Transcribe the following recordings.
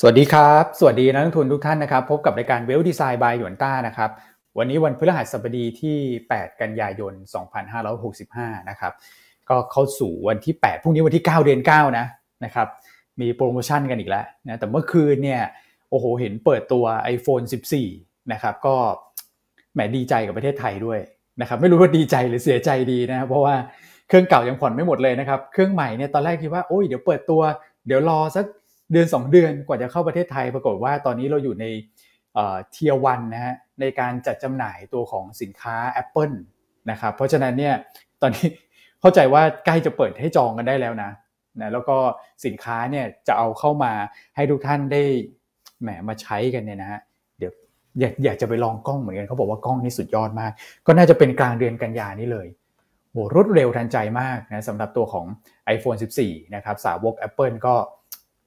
สวัสดีครับ สวัสดีนักลงทุนทุกท่านนะครับ พบกับรายการเวลดีไซน์บายหยวนต้านะครับ วันนี้วันพฤหัสบดีที่ 8 กันยายน 2565 นะครับ ก็เข้าสู่วันที่ 8 พรุ่งนี้วันที่ 9 เดือน 9 นะนะครับ มีโปรโมชั่นกันอีกแล้วนะ แต่เมื่อคืนเนี่ย โอ้โห เห็นเปิดตัว iPhone 14 นะครับ ก็แหมดีใจกับประเทศไทยด้วยนะครับ ไม่รู้ว่าดีใจหรือเสียใจดีนะ เพราะว่าเครื่องเก่ายังผ่อนไม่หมดเลยนะครับ เครื่องใหม่เนี่ยตอนแรกคิดว่า โอ้ย เดี๋ยวเปิดตัว เดี๋ยวรอสัก เดือน 2 เดือนกว่าจะเข้าประเทศไทย ปรากฏว่าตอนนี้เราอยู่ในเทียวันนะฮะในการจัดจำหน่ายตัวของสินค้า Apple นะครับเพราะฉะนั้นเนี่ยตอนนี้เข้าใจว่าใกล้จะเปิดให้จองกันได้แล้วนะนะแล้วก็สินค้าเนี่ยจะเอาเข้ามาให้ทุกท่านได้แหมมาใช้กันเนี่ยนะฮะเดี๋ยวอยากอยากจะไปลองกล้องเหมือนกันเขาบอกว่ากล้องนี่สุดยอดมาก ก็น่าจะเป็นกลางเดือนกันยานี้เลยโหรวดเร็วทันใจมากนะสำหรับตัวของ iPhone 14 นะครับสาวก Apple ก็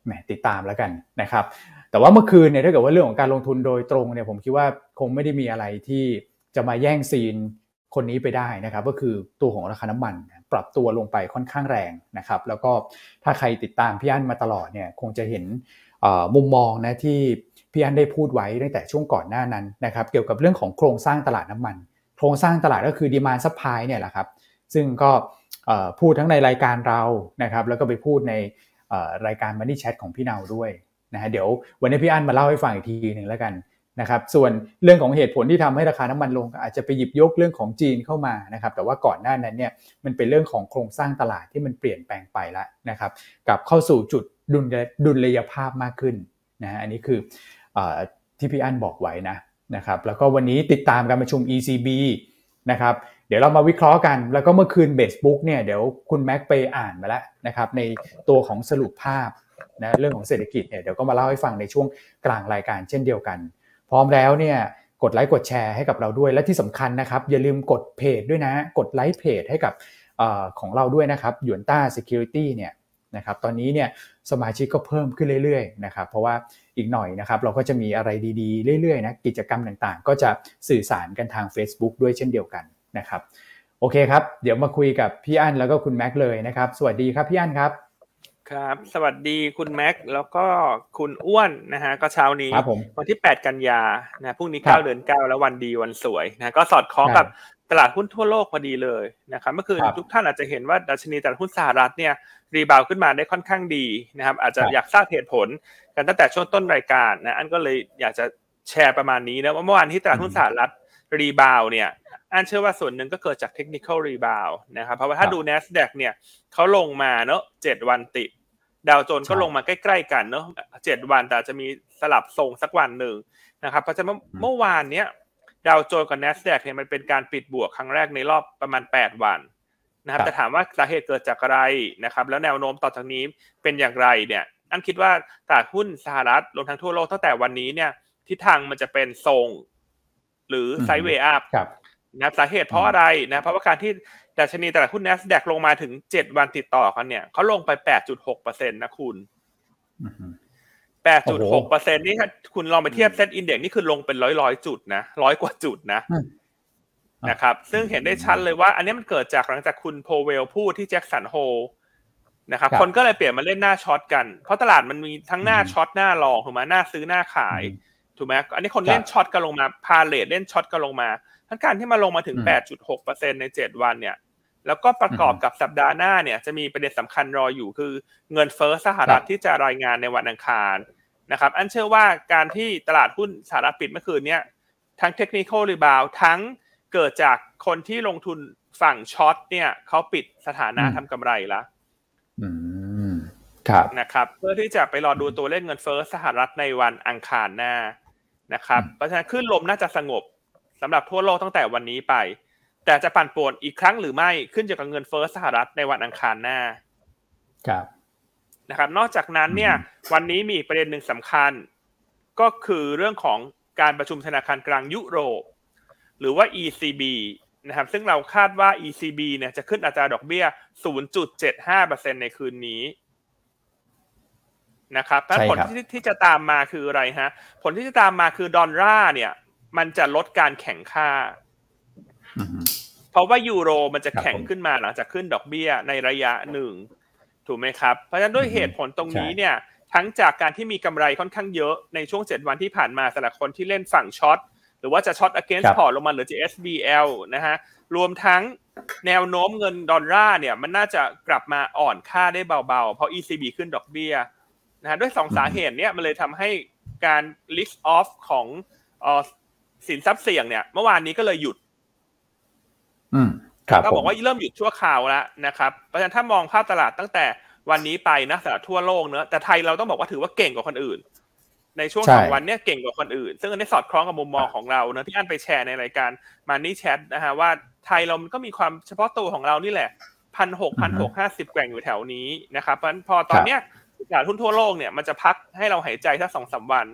หมติดตามแล้วกันนะครับ แต่ว่าเมื่อคืนเนี่ยถ้าเกิดว่าเรื่องของการลงทุนโดยตรงเนี่ยผมคิดว่าคงไม่ได้มีอะไรที่จะมาแย่งซีนคนนี้ไปได้นะครับ ก็คือตัวของราคาน้ำมันปรับตัวลงไปค่อนข้างแรงนะครับ แล้วก็ถ้าใครติดตามพี่อั้นมาตลอดเนี่ยคงจะเห็นมุมมองนะที่พี่อั้นได้พูดไว้ตั้งแต่ช่วงก่อนหน้านั้นนะครับ เกี่ยวกับเรื่องของโครงสร้างตลาดน้ำมัน โครงสร้างตลาดก็คือ demand supply เนี่ยแหละครับ ซึ่งก็พูดทั้งในรายการเรานะครับ แล้วก็ไปพูดใน รายการ Money Chat ของพี่เนาด้วยนะฮะเดี๋ยววันนี้พี่อั้นมาเล่าให้ฟังอีกทีหนึ่งแล้วกันนะครับส่วนเรื่องของเหตุผลที่ทำให้ราคาน้ำมันลงอาจจะไปหยิบยกเรื่องของจีนเข้ามานะครับแต่ว่าก่อนหน้านั้นเนี่ยมันเป็นเรื่องของโครงสร้างตลาดที่มันเปลี่ยนแปลงไปแล้วนะครับกลับเข้าสู่จุดดุลดุลยภาพมากขึ้นนะฮะอันนี้คืออที่พี่อั้นบอกไว้นะนะครับแล้วก็วันนี้ติดตามการประชุม ECB นะครับ เดี๋ยวเรามาวิเคราะห์กัน แล้วก็เมื่อคืนเบสบุ๊กเนี่ยเดี๋ยวคุณแม็กไปอ่านมาแล้วนะครับในตัวของสรุปภาพนะเรื่องของเศรษฐกิจเนี่ยเดี๋ยวก็มาเล่าให้ฟังในช่วงกลางรายการเช่นเดียวกัน พร้อมแล้วเนี่ยกดไลค์กดแชร์ให้กับเราด้วยและที่สำคัญนะครับ อย่าลืมกดเพจด้วยนะ กดไลค์เพจให้กับอของเราด้วยนะครับยวนต้า Security เนี่ยนะครับตอนนี้เนี่ยสมาชิกก็เพิ่มขึ้นเรื่อยๆนะครับเพราะว่าอีกหน่อยนะครับเราก็จะมีอะไรดีๆ เรื่อยๆนะกิจกรรมต่างๆ ก็จะสื่อสารกันทาง Facebook ด้วยเช่นเดียวกัน นะครับโอเคครับ เดี๋ยวมาคุยกับพี่อั้นแล้วก็คุณแม็กเลยนะครับ สวัสดีครับพี่อั้นครับครับ สวัสดีคุณแม็กแล้วก็คุณอ้วนนะฮะก็เช้านี้วันที่ 8 กันยานะพรุ่งนี้9เดือน9 แล้ววันดีวันสวยนะก็สอดคล้องกับตลาดหุ้นทั่วโลกพอดีเลยนะครับเมื่อคืนทุกท่านอาจจะเห็นว่าดัชนีตลาดหุ้นสหรัฐเนี่ย rebound ขึ้นมาได้ค่อนข้างดีนะครับ อาจจะอยากทราบเหตุผลกันตั้งแต่ช่วงต้นรายการนะอันก็เลยอยากจะแชร์ประมาณนี้นะว่าเมื่อวานที่ตลาดหุ้นสหรัฐ rebound เนี่ย อันเชื่อว่าส่วนหนึ่งก็เกิดจาก technical rebound นะครับเพราะว่าถ้าดู NASDAQ เนี่ยเขาลงมาเนอะเจ็ดวันติดดาวโจนส์ก็ลงมาใกล้ ๆ กันเนอะเจ็ดวันแต่จะมีสลับทรงสักวันหนึ่งนะครับ เพราะฉะนั้นเมื่อวานเนี้ยดาวโจนกับ NASDAQ เนี่ยมันเป็นการปิดบวกครั้งแรกในรอบประมาณ 8 วันนะครับแต่ถามว่าสาเหตุเกิดจากอะไรนะครับ แล้วแนวโน้มต่อจากนี้เป็นอย่างไรเนี่ยอันคิดว่าตลาดหุ้นสหรัฐรวมทั้งทั่วโลกตั้งแต่วันนี้เนี่ยทิศทางมันจะเป็นทรง หรือไซด์เวย์อัพ นะสาเหตุเพราะอะไรนะเพราะว่าการที่ดัชนีตลาดหุ้น NASDAQ ลงมาถึงเจ็ดวันติดต่อกันเนี่ยเขาลงไปแปดจุดหกเปอร์เซ็นต์นะคุณแปดจุดหกเปอร์เซ็นต์นี่ถ้าคุณลองไปเทียบ SET Index นี่คือลงเป็นร้อยร้อยจุดนะร้อยกว่าจุดนะนะครับ ซึ่งเห็นได้ชัดเลยว่า อันนี้มันเกิดจากหลังจากคุณโพเวลพูดที่แจ็คสันโฮลนะครับคนก็เลยเปลี่ยนมาเล่นหน้า short กัน เพราะตลาดมันมีทั้งหน้า short หน้า long ถูกไหมหน้าซื้อหน้าขายถูกไหมอันนี้คนเล่น short กันลงมาพาเลทเล่น short กันลงมา ทั้งการที่มาลงมาถึง 8.6%ใน 7 วันเนี่ย แล้วก็ประกอบกับสัปดาห์หน้าเนี่ยจะมีประเด็นสำคัญรออยู่คือเงินเฟ้อสหรัฐที่จะรายงานในวันอังคารนะครับ อันเชื่อว่าการที่ตลาดหุ้นสหรัฐปิดเมื่อคืนเนี่ยทั้ง technical rebound ทั้งเกิดจากคนที่ลงทุนฝั่ง short เนี่ยเขาปิดสถานะทำกำไรแล้วนะครับ เพื่อที่จะไปรอดูตัวเลขเงินเฟ้อสหรัฐในวันอังคารหน้านะครับ เพราะฉะนั้นคลื่นลมน่าจะสงบ สำหรับทั่วโลกตั้งแต่วันนี้ไป แต่จะปั่นป่วนอีกครั้งหรือไม่ขึ้นอยู่กับเงินเฟ้อสหรัฐในวันอังคารหน้าครับนะครับ นอกจากนั้นเนี่ย วันนี้มีประเด็นหนึ่งสำคัญ ก็คือเรื่องของการประชุมธนาคารกลางยุโรป หรือว่า ECB นะครับ ซึ่งเราคาดว่า ECB เนี่ยจะขึ้นอัตราดอกเบี้ย 0.75%ในคืนนี้นะครับผลที่ที่จะตามมาคืออะไรฮะ ผลที่จะตามมาคือดอลลาร์เนี่ย มันจะลดการแข่งค่า เพราะว่ายูโรมันจะแข็งขึ้นมาหลังจากขึ้นดอกเบี้ยในระยะหนึ่งถูกไหมครับ เพราะฉะนั้นด้วยเหตุผลตรงนี้เนี่ยทั้งจากการที่มีกำไรค่อนข้างเยอะในช่วง 7 วันที่ผ่านมาสำหรับคนที่เล่นฝั่ง short หรือว่าจะช็อต against พอร์ตลงมาเหลือ SBL นะฮะรวมทั้งแนวโน้มเงินดอลลาร์เนี่ยมันน่าจะกลับมาอ่อนค่าได้เบาๆ เพราะ ECB ขึ้นดอกเบี้ยนะฮะด้วยสองสาเหตุเนี่ยมันเลยทำให้การ risk off ของ สินทรัพย์เสี่ยงเนี่ยเมื่อวานนี้ก็เลยหยุด อืมครับก็บอกว่าเริ่มหยุดชั่วคราวแล้วนะครับเพราะฉะนั้นถ้ามองภาพตลาดตั้งแต่วันนี้ไปนะสำหรับทั่วโลกเนอะแต่ไทยเราต้องบอกว่าถือว่าเก่งกว่าคนอื่น ในช่วงสองวันเนี้ยเก่งกว่าคนอื่น ซึ่งอันนี้สอดคล้องกับมุมมองของเราเนะที่อันไปแชร์ในรายการมันนี่แชทนะฮะว่าไทยเรามันก็มีความเฉพาะตัวของเรานี่แหละพันหกพันหกห้าสิบแกว่งอยู่แถวนี้นะครับเพราะพอตอนเนี้ยตลาดทุนทั่วโลกเนี่ยมันจะพักให้เราหายใจถ้าสองสาวัน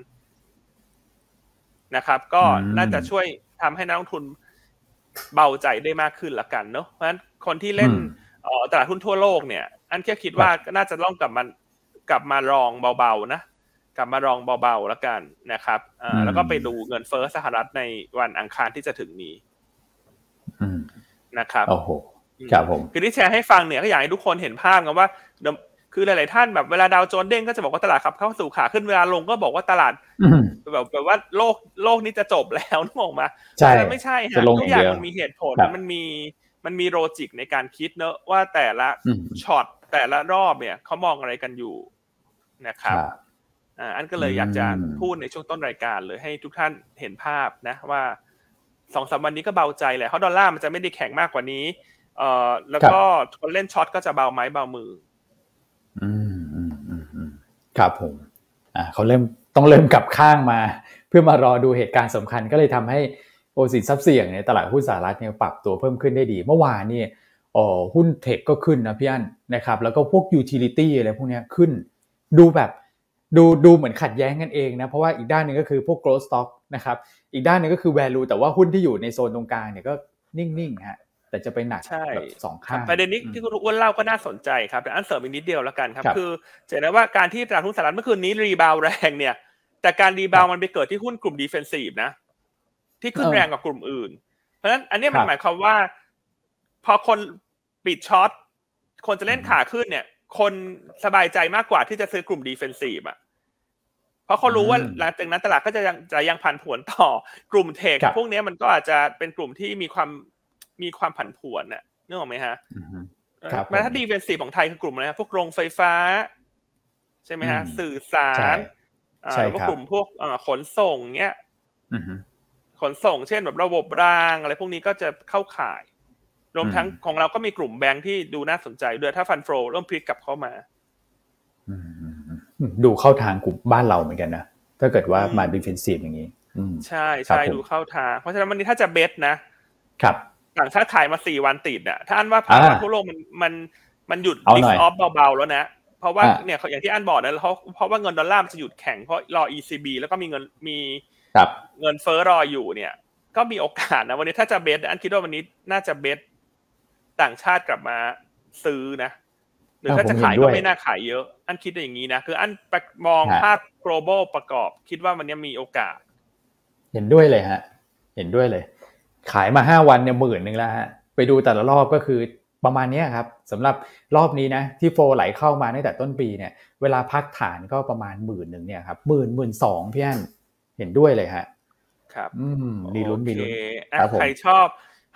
นะครับ ก็น่าจะช่วยทำให้นักลงทุนเบาใจได้มากขึ้นละกันเนาะเพราะฉะนั้นคนที่เล่นตลาดหุ้นทั่วโลกเนี่ย อันแค่คิดว่าน่าจะต้องกลับมากลับมารองเบาๆนะกลับมารองเบาๆแล้วกันนะครับอ่าแล้วก็ไปดูเงินเฟ้อสหรัฐในวันอังคารที่จะถึงนี้นะครับโอ้โหครับผมคือที่แชร์ให้ฟังเนี่ยก็อยากให้ทุกคนเห็นภาพกันว่า คือหลาย ๆ ท่านแบบเวลาดาวโจนเด้งก็จะบอกว่าตลาดขับเข้าสู่ขาขึ้นเวลาลงก็บอกว่าตลาดแบบแบบว่าโลกโลกนี้จะจบแล้วนึกออกมาใช่ไม่ใช่ฮะทุกอย่างมันมีเหตุผลมันมีมันมี logic ในการคิดเนอะว่าแต่ละช็อตแต่ละรอบเนี่ยเขามองอะไรกันอยู่นะครับอ่าอันก็เลยอยากจะพูดในช่วงต้นรายการเลยให้ทุกท่านเห็นภาพนะว่าสองสามวันนี้ก็เบาใจแหละเพราะดอลลาร์มันจะไม่ได้แข็งมากกว่านี้เอ่อแล้วก็คนเล่น short ก็จะเบาไม้เบามือ อืมอืมอืมอืมครับผม อ่าเขาเริ่มต้องเริ่มกลับข้างมา เพื่อมารอดูเหตุการณ์สำคัญก็เลยทำให้โอสินทรัพย์เสี่ยงเนี่ยตลาดหุ้นสหรัฐเนี่ยปรับตัวเพิ่มขึ้นได้ดี เมื่อวานนี่อ๋อหุ้น tech ก็ขึ้นนะพี่อันนะครับแล้วก็พวก utility อะไรพวกนี้ขึ้น ดูแบบดูดูเหมือนขัดแย้งกันเองนะ เพราะว่าอีกด้านหนึ่งก็คือพวก growth stock นะครับอีกด้านหนึ่งก็คือ value แต่ว่าหุ้นที่อยู่ในโซนตรงกลางเนี่ยก็นิ่งๆฮะ แต่จะไปหนักแบบสองข้างประเด็นนี้ที่คุณอ้วนเล่าก็น่าสนใจครับแต่อันเสริมอีกนิดเดียวแล้วกันครับ คือจะได้ว่าการที่ตลาดหุ้นสหรัฐเมื่อคืนนี้ rebound แรงเนี่ย แต่การ rebound มันไปเกิดที่หุ้นกลุ่ม defensive นะ ที่ขึ้นแรงกว่ากลุ่มอื่น เพราะฉะนั้นอันนี้มันหมายความว่า พอคนปิด short คนจะเล่นขาขึ้นเนี่ย คนสบายใจมากกว่าที่จะซื้อกลุ่ม defensive อะเพราะเขารู้ว่าหลังจากนั้นตลาดก็จะยังจะยังผันผวนต่อกลุ่ม tech พวกนี้มันก็อาจจะเป็นกลุ่มที่มีความ มีความผันผวนน่ะนึกออกไหมฮะแม้ถ้า defensive ของไทยคือกลุ่มอะไรพวกโรงไฟฟ้า ใช่ไหมฮะ สื่อสารอ่าพวกกลุ่มพวกขนส่งเนี้ยขนส่งเช่นแบบระบบรางอะไรพวกนี้ก็จะเข้าข่าย รวมทั้งของเราก็มีกลุ่มแบงค์ที่ดูน่าสนใจด้วยถ้า fund flow เริ่มพลิกกลับเข้ามาดูเข้าทางกลุ่มบ้านเราเหมือนกันนะถ้าเกิดว่ามา defensive อย่างนี้ใช่ใช่ดูเข้าทาง เพราะฉะนั้นวันนี้ถ้าจะ bet นะครับ ต่างชาติขายมาสี่วันติดอะถ้าอันว่าภาวะทั่วโลกมันมันมันหยุด risk off เบาๆแล้วนะเพราะว่าเนี่ยอย่างที่อันบอกนะเพราะเพราะว่าเงินดอลลาร์มันจะหยุดแข็งเพราะรอ ECB แล้วก็มีเงินมีเงินเฟ้อรออยู่เนี่ย ก็มีโอกาสนะวันนี้ถ้าจะ bet อันคิดว่าวันนี้น่าจะ bet ต่างชาติกลับมาซื้อนะรือถ้าจะขายก็ไม่น่าขายเยอะ อันคิดอย่างนี้นะคืออันมองภาพ global ประกอบ คิดว่ามันยังมีโอกาส เห็นด้วยเลยฮะ เห็นด้วยเลย ขายมาห้าวันเนี่ยหมื่นหนึ่งแล้วฮะไปดูแต่ละรอบก็คือประมาณนี้ครับสำหรับรอบนี้นะที่โฟไหลเข้ามาตั้งแต่ต้นปีเนี่ยเวลาพักฐานก็ประมาณหมื่นหนึ่งเนี่ยครับหมื่นหมื่นสองพี่อันเห็นด้วยเลยฮะครับอืมมีลุ้นมีลุ้นใครชอบ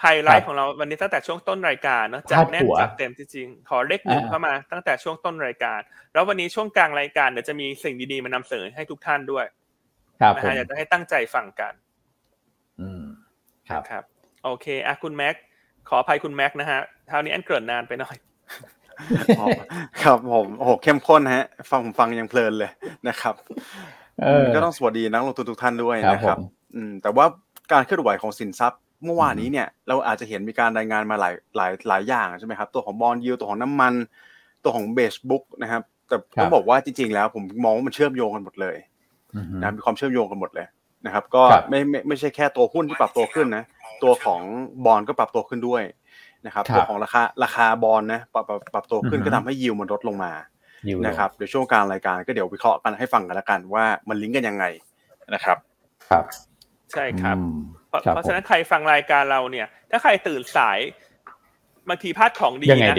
ไฮไลท์ของเราวันนี้ตั้งแต่ช่วงต้นรายการเนาะจัดแน่นจัดเต็มจริงๆขอเลขหนึ่งเข้ามาตั้งแต่ช่วงต้นรายการ แล้ววันนี้ช่วงกลางรายการเดี๋ยวจะมีสิ่งดีๆมานำเสนอให้ทุกท่านด้วยครับนะฮะอยากจะให้ตั้งใจฟังกันอืม ครับครับ โอเคอะคุณแม็กขออภัยคุณแม็กนะฮะเท่านี้อันเกิดนานไปหน่อยครับผมโอ้โหเข้มข้นฮะ ฟังผมฟังยังเพลินเลยนะครับก็ต้องสวัสดีนักลงทุนทุกท่านด้วยนะครับ อืม แต่ว่าการเคลื่อนไหวของสินทรัพย์ เมื่อวานนี้เนี่ย เราอาจจะเห็นมีการรายงานมาหลายหลายหลายอย่างใช่ไหมครับ ตัวของบอลยูตัวของน้ำมัน ตัวของเบสบุ๊กนะครับ แต่ต้องบอกว่าจริงๆแล้วผมมองว่ามันเชื่อมโยงกันหมดเลยนะมีความเชื่อมโยงกันหมดเลย นะครับ ก็ไม่ไม่ไม่ใช่แค่ตัวหุ้นที่ปรับตัวขึ้นนะ ตัวของบอลก็ปรับตัวขึ้นด้วยนะครับตัวของราคาราคาบอลนะปรับปรับตัวขึ้นก็ทำให้ยิวมันลดลงมานะครับเดี๋ยวช่วงกลางรายการก็เดี๋ยววิเคราะห์กันให้ฟังกันละกันว่ามันลิงก์กันยังไงนะครับ ครับ ใช่ครับ เพราะฉะนั้นใครฟังรายการเราเนี่ย ถ้าใครตื่นสายบางทีพลาดของดีนะ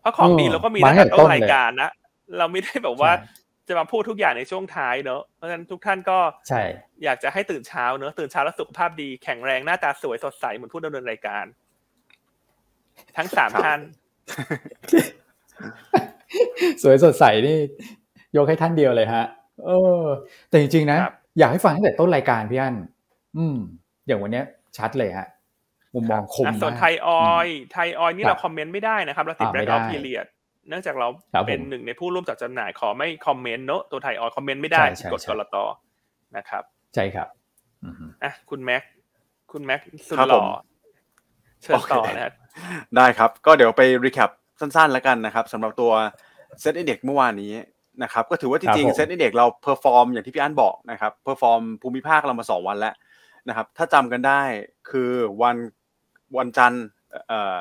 เพราะของดีเราก็มีตั้งแต่ต้นรายการนะเราไม่ได้แบบว่า จะมาพูดทุกอย่างในช่วงท้ายเนอะเพราะฉะนั้นทุกท่านก็ใช่ อยากจะให้ตื่นเช้าเนอะตื่นเช้าแล้วสุขภาพดีแข็งแรงหน้าตาสวยสดใสเหมือนผู้ดำเนินรายการ ทั้งสามท่าน สวยสดใสนี่ ยกให้ท่านเดียวเลยฮะเออ แต่จริงๆนะ อยากให้ฟังตั้งแต่ต้นรายการพี่อันอืม อย่างวันนี้ชัดเลยฮะมุมมองคมส่วนไทยออยไทยออยนี่เราคอมเมนต์ไม่ได้นะครับ เราติดแบล็คเอาท์พีเรียด เนื่องจากเราเป็นหนึ่งในผู้ร่วมจัดจำหน่ายขอไม่คอมเมนต์เนอะตัวไทยออยคอมเมนต์ไม่ได้กดกรตนะครับ ใช่ครับอะคุณแม็กคุณแม็กสุดหล่อเชิญต่อนะได้ครับ ก็เดี๋ยวไป recap สั้นๆแล้วกันนะครับสำหรับตัว SET Index เมื่อวานนี้นะครับก็ถือว่าจริงๆ SET Index เรา perform อย่างที่พี่อันบอกนะครับ perform ภูมิภาคเรามาสองวันแล้วนะครับ ถ้าจำกันได้คือวันวันจันทร์เอ่อ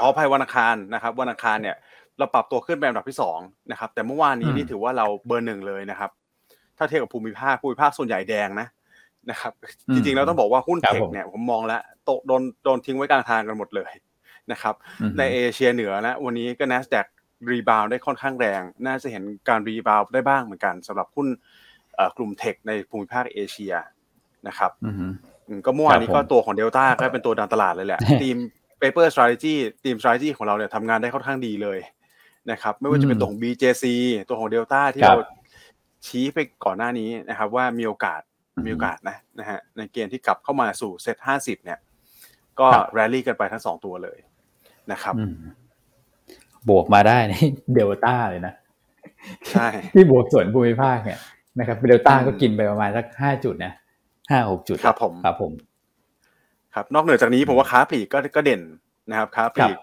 ขออภัยวันอังคารนะครับ วันอังคารเนี่ย เราปรับตัวขึ้นเป็นอันดับที่สองนะครับแต่เมื่อวานนี้นี่ถือว่าเราเบอร์หนึ่งเลยนะครับ ถ้าเทียบกับภูมิภาคภูมิภาคส่วนใหญ่แดงนะนะครับ จริงๆเราต้องบอกว่าหุ้น tech เนี่ยผมมองแล้วตกโดนโดนทิ้งไว้กลางทางกันหมดเลยนะครับ ในเอเชียเหนือนะวันนี้ก็ NASDAQ รีบาวได้ค่อนข้างแรง น่าจะเห็นการ rebound ได้บ้างเหมือนกันสำหรับหุ้นกลุ่ม tech ในภูมิภาคเอเชียนะครับก็เมื่อวานนี้ก็ตัวของเดลต้าก็เป็นตัวดันตลาดเลยแหละทีม paper strategy ทีม strategy ของเราเนี่ยทำงานได้ค่อนข้างดีเลย นะครับไม่ว่าจะเป็นตัวของ BJC ตัวของเดลต้าที่เราชี้ไปก่อนหน้านี้นะครับ ว่ามีโอกาสมีโอกาสนะนะฮะในเกณฑ์ที่กลับเข้ามาสู่เซ็ตห้าสิบเนี่ย ก็แรลลี่กันไปทั้งสองตัวเลยนะครับบวกมาได้ในเดลต้าเลยนะใช่ที่บวกส่วนภูมิภาคเนี่ยนะครับเดลต้าก็กินไปประมาณสักห้าจุดนะห้าหกจุดครับผมครับผม ครับ นอกเหนือจากนี้ผมว่าค้าปลีกก็ก็เด่นนะครับ ค้าปลีก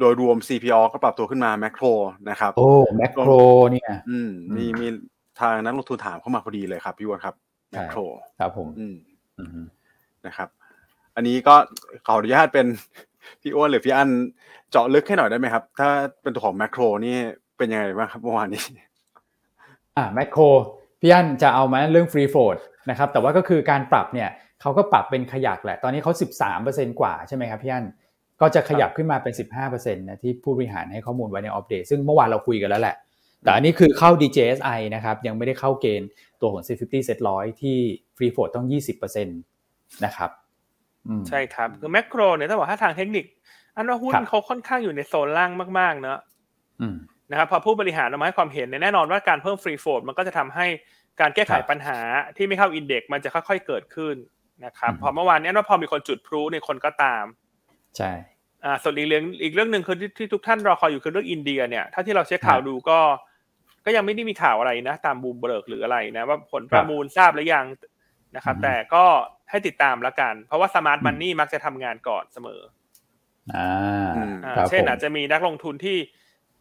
โดยรวม CPO ก็ปรับตัวขึ้นมาแมคโครนะครับ โอ้แมคโครเนี่ย อืมมีมีทางนักลงทุนถามเข้ามาพอดีเลยครับพี่วอนครับแมคโครครับผม อืมนะครับ อันนี้ก็ขออนุญาตเป็นพี่อ้วนหรือพี่อันเจาะลึกให้หน่อยได้ไหมครับ ถ้าเป็นตัวของแมคโครนี่เป็นยังไงบ้างครับเมื่อวานนี้ อ่าแมคโครพี่อันจะเอามาเรื่องฟรีโฟดนะครับ แต่ว่าก็คือการปรับเนี่ยเขาก็ปรับเป็นขยักแหละ ตอนนี้เขา13%กว่าใช่ไหมครับพี่อัน ก็จะขยับขึ้นมาเป็น 15%นะที่ผู้บริหารให้ข้อมูลไว้ในอัปเดต ซึ่งเมื่อวานเราคุยกันแล้วแหละ แต่อันนี้คือเข้า DJSI นะครับ ยังไม่ได้เข้าเกณฑ์ตัวของ C50 Set 100 ที่ฟรีโฟดต้อง 20%นะครับใช่ครับ คือแมคโครเนี่ยถ้าบอกถ้าทางเทคนิค อันว่าหุ้นเขาค่อนข้างอยู่ในโซนล่างมาก ๆ เนอะนะครับพอผู้บริหารออกมาให้ความเห็นแน่นอนว่าการเพิ่มฟรีโฟดมันก็จะทำให้การแก้ไขปัญหาที่ไม่เข้า index มันจะค่อยๆเกิดขึ้นนะครับพอเมื่อวานนี้ว่าพอมีคนจุดพลุในคนก็ตาม ใช่อ่าส่วนอีกเรื่องอีกเรื่องหนึ่งคือที่ทุกท่านรอคอยอยู่คือเรื่องอินเดียเนี่ยถ้าที่เราเช็คข่าวดูก็ก็ยังไม่ได้มีข่าวอะไรนะ ตามบูมเบิร์กหรืออะไรนะ ว่าผลประมูลทราบหรือยังนะครับแต่ก็ให้ติดตามแล้วกัน เพราะว่า smart money มักจะทำงานก่อนเสมออ่าเช่นอาจจะมีนักลงทุนที่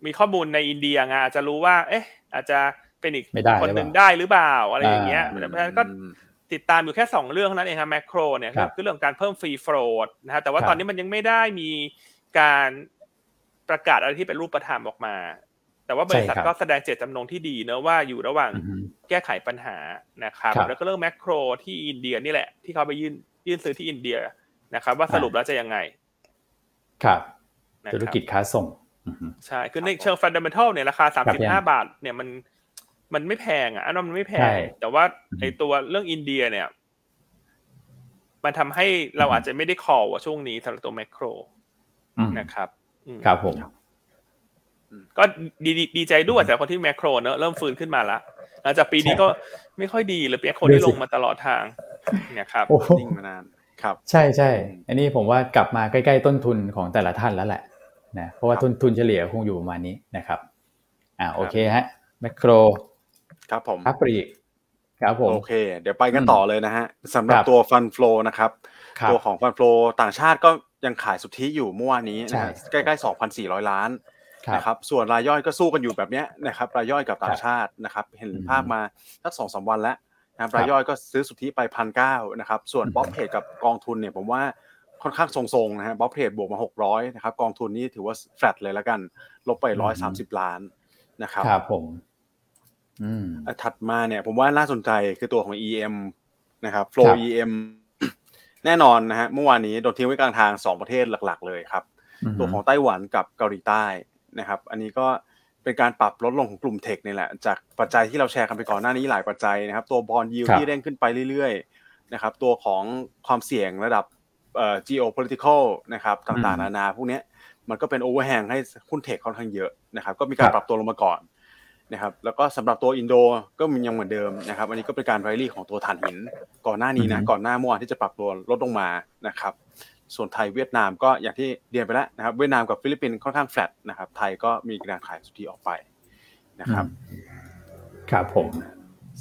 มีข้อมูลในอินเดียไงอาจจะรู้ว่า เอ๊ะ อาจจะเป็นอีกคนหนึ่งได้หรือเปล่าอะไรอย่างเงี้ยเพราะฉะนั้นก็ ติดตามอยู่แค่ 2 เรื่องนั้นเองครับแมคโครเนี่ยคือเรื่องการเพิ่มฟรีโฟลดนะฮะแต่ว่าตอนนี้มันยังไม่ได้มีการประกาศอะไรที่เป็นรูปธรรมออกมา แต่ว่าบริษัทก็แสดงเจตจำนงที่ดีเนอะว่าอยู่ระหว่างแก้ไขปัญหานะครับแล้วก็เรื่องแมคโครที่อินเดียนี่แหละ ที่เขาไปยื่นยื่นซื้อที่อินเดียนะครับ ว่าสรุปแล้วจะยังไง ครับธุรกิจค้าส่งใช่คือในเชิงฟันเดเมนทัลเนี่ยราคาสามสิบห้าบาทเนี่ยมัน มันไม่แพงอะอันนั้นมันไม่แพง แต่ว่าไอตัวเรื่องอินเดียเนี่ย มันทำให้เราอาจจะไม่ได้คอว่าช่วงนี้สำหรับตัวแมคโครนะครับครับผมก็ดีดีใจด้วยแต่คนที่แมคโครเนอะเริ่มฟื้นขึ้นมาละหลังจากปีนี้ก็ไม่ค่อยดีเลยแมคโครที่ลงมาตลอดทางเนี่ยครับนิ่งมานานครับ ใช่ใช่อันนี้ผมว่ากลับมาใกล้ๆต้นทุนของแต่ละท่านแล้วแหละนะเพราะว่าทุนทุนเฉลี่ยคงอยู่ประมาณนี้นะครับ อ่าโอเคฮะแมคโคร ครับผมอัปรีครับผมโอเค เดี๋ยวไปกันต่อเลยนะฮะสำหรับตัวฟันฟลูนะครับ ตัวของฟันฟลูต่างชาติก็ยังขายสุทธิอยู่เมื่อวานนี้นะใกล้ๆ 2,400 ล้านนะครับส่วนรายย่อยก็สู้กันอยู่แบบนี้นะครับรายย่อยกับต่างชาตินะครับเห็นภาพมาสักสองสาวันแล้วนะครับรายย่อยก็ซื้อสุทธิไปพันเก้านะครับส่วนบ๊อบเพจกับกองทุนเนี่ยผมว่าค่อนข้างทรงๆนะฮะบ๊อบเพจบวกมา 600นะครับกองทุนนี้ถือว่าแฟลตเลยแล้วกัน ลบไป 130 ล้านนะครับครับผม ถัดมาเนี่ย ผมว่าน่าสนใจคือตัวของ EM นะครับ Flow EM แน่นอนนะฮะเมื่อวานนี้โดนทิ้งไว้กลางทางสองประเทศหลัก ๆ เลยครับ ตัวของไต้หวันกับเกาหลีใต้นะครับ อันนี้ก็เป็นการปรับลดลงของกลุ่ม tech นี่แหละ จากปัจจัยที่เราแชร์กันไปก่อนหน้านี้หลายปัจจัยนะครับ ตัว bond yield ที่เด้งขึ้นไปเรื่อยๆนะครับ ตัวของความเสี่ยงระดับเอ่อ geopolitical นะครับ ต่างๆ นานาพวกนี้มันก็เป็น overhang ให้หุ้น tech ค่อนข้างเยอะนะครับ ก็มีการปรับตัวลงมาก่อน นะครับแล้วก็สำหรับตัวอินโดก็มียังเหมือนเดิมนะครับอันนี้ก็เป็นการไรลี่ของตัวถ่านหินก่อนหน้านี้นะก่อนหน้าเมื่อวานที่จะปรับตัวลดลงมานะครับส่วนไทยเวียดนามก็อย่างที่เรียนไปแล้วนะครับเวียดนามกับฟิลิปปินส์ค่อนข้างแฟลตนะครับไทยก็มีการขายสุทธิออกไปนะครับครับผม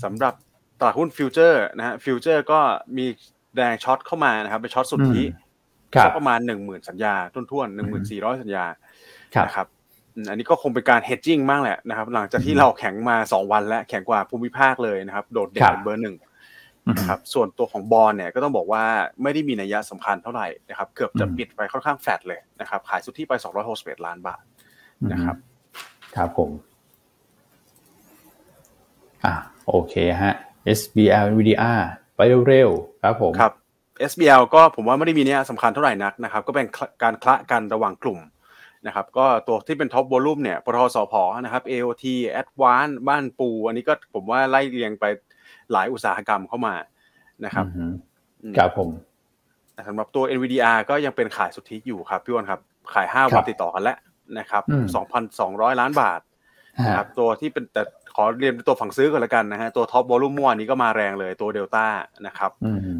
สำหรับตลาดหุ้น futures นะฮะ futures ก็มีแรง short เข้ามานะครับไป short สุทธิสักประมาณหนึ่งหมื่นสัญญาทุ่นๆหนึ่งหมื่นสี่ร้อยสัญญานะครับ อันนี้ก็คงเป็นการ hedging มากแหละนะครับ หลังจากที่เราแข็งมาสองวันแล้ว แข็งกว่าภูมิภาคเลยนะครับ โดดเด่นเบอร์หนึ่งนะครับส่วนตัวของบอลเนี่ยก็ต้องบอกว่าไม่ได้มีนัยยะสำคัญเท่าไหร่นะครับ เกือบจะปิดไปค่อนข้างแฟดเลยนะครับ ขายสุทธิไปสองร้อยหกสิบเอ็ดล้านบาทนะครับ ครับผม อ่าโอเคฮะ SBL NVDR ไปเร็วๆครับผมครับ SBL ก็ผมว่าไม่ได้มีเนี่ยสำคัญเท่าไหร่นักนะครับ ก็เป็นการคละกันระหว่างกลุ่ม นะครับก็ตัวที่เป็น top volume เนี่ยปตทสผนะครับ AOT Advance บ้านปู อันนี้ก็ผมว่าไล่เรียงไปหลายอุตสาหกรรมเข้ามานะครับครับผมสำหรับตัว NVDR ก็ยังเป็นขายสุทธิอยู่ครับพี่อันครับ ขาย 5 วันติดต่อกันแล้วนะครับ2,200 ล้านบาทนะครับตัวที่เป็นแต่ขอเรียนตัวฝั่งซื้อก่อนละกันนะฮะตัว top volume เมื่อวานนี้ก็มาแรงเลยตัวเดลต้านะครับ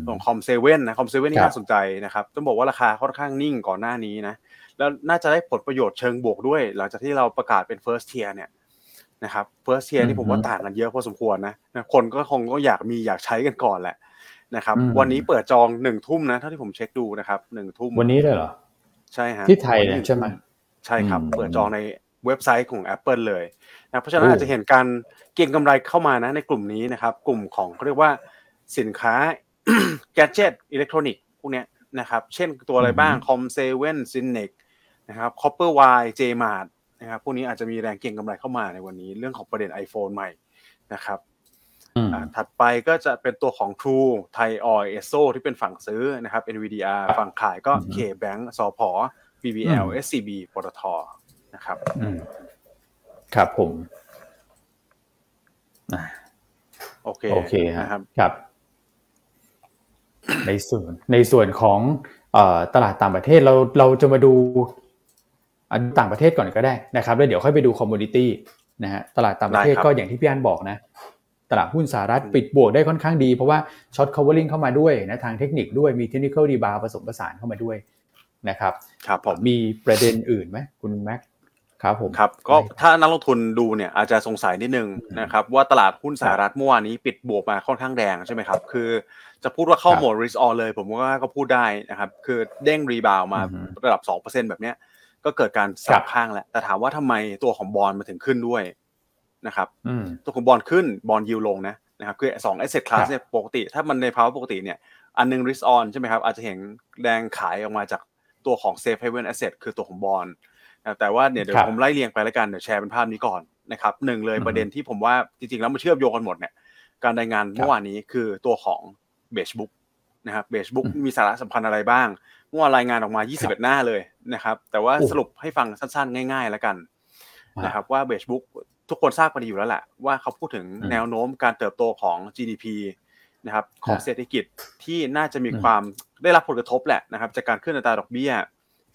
ของ Com Seven นะ Com Seven นี่น่าสนใจนะครับ ต้องบอกว่าราคาค่อนข้างนิ่งก่อนหน้านี้นะ แล้วน่าจะได้ผลประโยชน์เชิงบวกด้วย หลังจากที่เราประกาศเป็น first tier เนี่ยนะครับ first tier นี่ผมว่าต่างกันเยอะพอสมควรนะคนก็คงก็อยากมีอยากใช้กันก่อนแหละนะครับ วันนี้เปิดจองหนึ่งทุ่มนะเท่าที่ผมเช็คดูนะครับหนึ่งทุ่มวันนี้เลยเหรอใช่ฮะที่ไทยใช่ไหมใช่ครับ เปิดจองในเว็บไซต์ของ Apple เลยนะเพราะฉะนั้นอาจจะเห็นการเก็งกำไรเข้ามานะในกลุ่มนี้นะครับ กลุ่มของเขาเรียกว่าสินค้าgadget อิเล็กทรอนิกส์พวกนี้นะครับ เช่นตัวอะไรบ้าง Com Seven Synnex นะครับ Copperwired Jaymart นะครับพวกนี้อาจจะมีแรงเก็งกำไรเข้ามาในวันนี้ เรื่องของประเด็น iPhone ใหม่นะครับถัดไปก็จะเป็นตัวของ True ไทยออยล์เอสโซ่ที่เป็นฝั่งซื้อนะครับ NVDR ฝั่งขายก็ K-Bank สผ BBL SCB ปตทนะครับครับผมโอเคโอเคครับครับ ในส่วนในส่วนของตลาดต่างประเทศเราเราจะมาดู ต่างประเทศก่อนก็ได้นะครับแล้วเดี๋ยวค่อยไปดู commodity นะฮะตลาดต่างประเทศก็อย่างที่พี่อันบอกนะตลาดหุ้นสหรัฐปิดบวกได้ค่อนข้างดี เพราะว่า short covering เข้ามาด้วยนะทางเทคนิคด้วยมี technical rebound ผสมผสานเข้ามาด้วยนะครับครับผมมีประเด็นอื่นไหมคุณแม็กครับผมครับก็ถ้านักลงทุนดูเนี่ยอาจจะสงสัยนิดนึงนะครับว่าตลาดหุ้นสหรัฐเมื่อวานนี้ปิดบวกมาค่อนข้างแรงใช่ไหมครับ คือจะพูดว่าเข้าโหมด risk on เลย ผมว่าก็พูดได้นะครับ คือเด้งรีบาวมาระดับ 2%แบบเนี้ย ก็เกิดการสับข้างแล้ว แต่ถามว่าทำไมตัวของบอลมาถึงขึ้นด้วยนะครับตัวของบอลขึ้นบอลยิวลงนะนะครับคือสอง asset class เนี่ยปกติ ถ้ามันในภาวะปกติเนี่ย อันนึง risk on ใช่ไหมครับ อาจจะเห็นแรงขายออกมาจากตัวของ safe haven asset คือตัวของบอลแต่ว่าเนี่ยเดี๋ยวผมไล่เรียงไปแล้วกันเดี๋ยวแชร์เป็นภาพนี้ก่อนนะครับหนึ่งเลยประเด็นที่ผมว่าจริงๆ แล้วมันเชื่อมโยงกันหมดเนี่ยการรายงานเมื่อวานนี้คือตัวของเบชบุ๊กนะครับเบชบุ๊กมีสาระสำคัญอะไรบ้าง เมื่อวานรายงานออกมา 21 หน้าเลยนะครับ แต่ว่าสรุปให้ฟังสั้นๆ ง่าย ๆ แล้วกันนะครับว่าเบชบุ๊กทุกคนทราบกันอยู่แล้วแหละว่าเขาพูดถึงแนวโน้มการเติบโตของ GDP นะครับของเศรษฐกิจที่น่าจะมีความได้รับผลกระทบแหละนะครับ จากการขึ้นอัตราดอกเบี้ย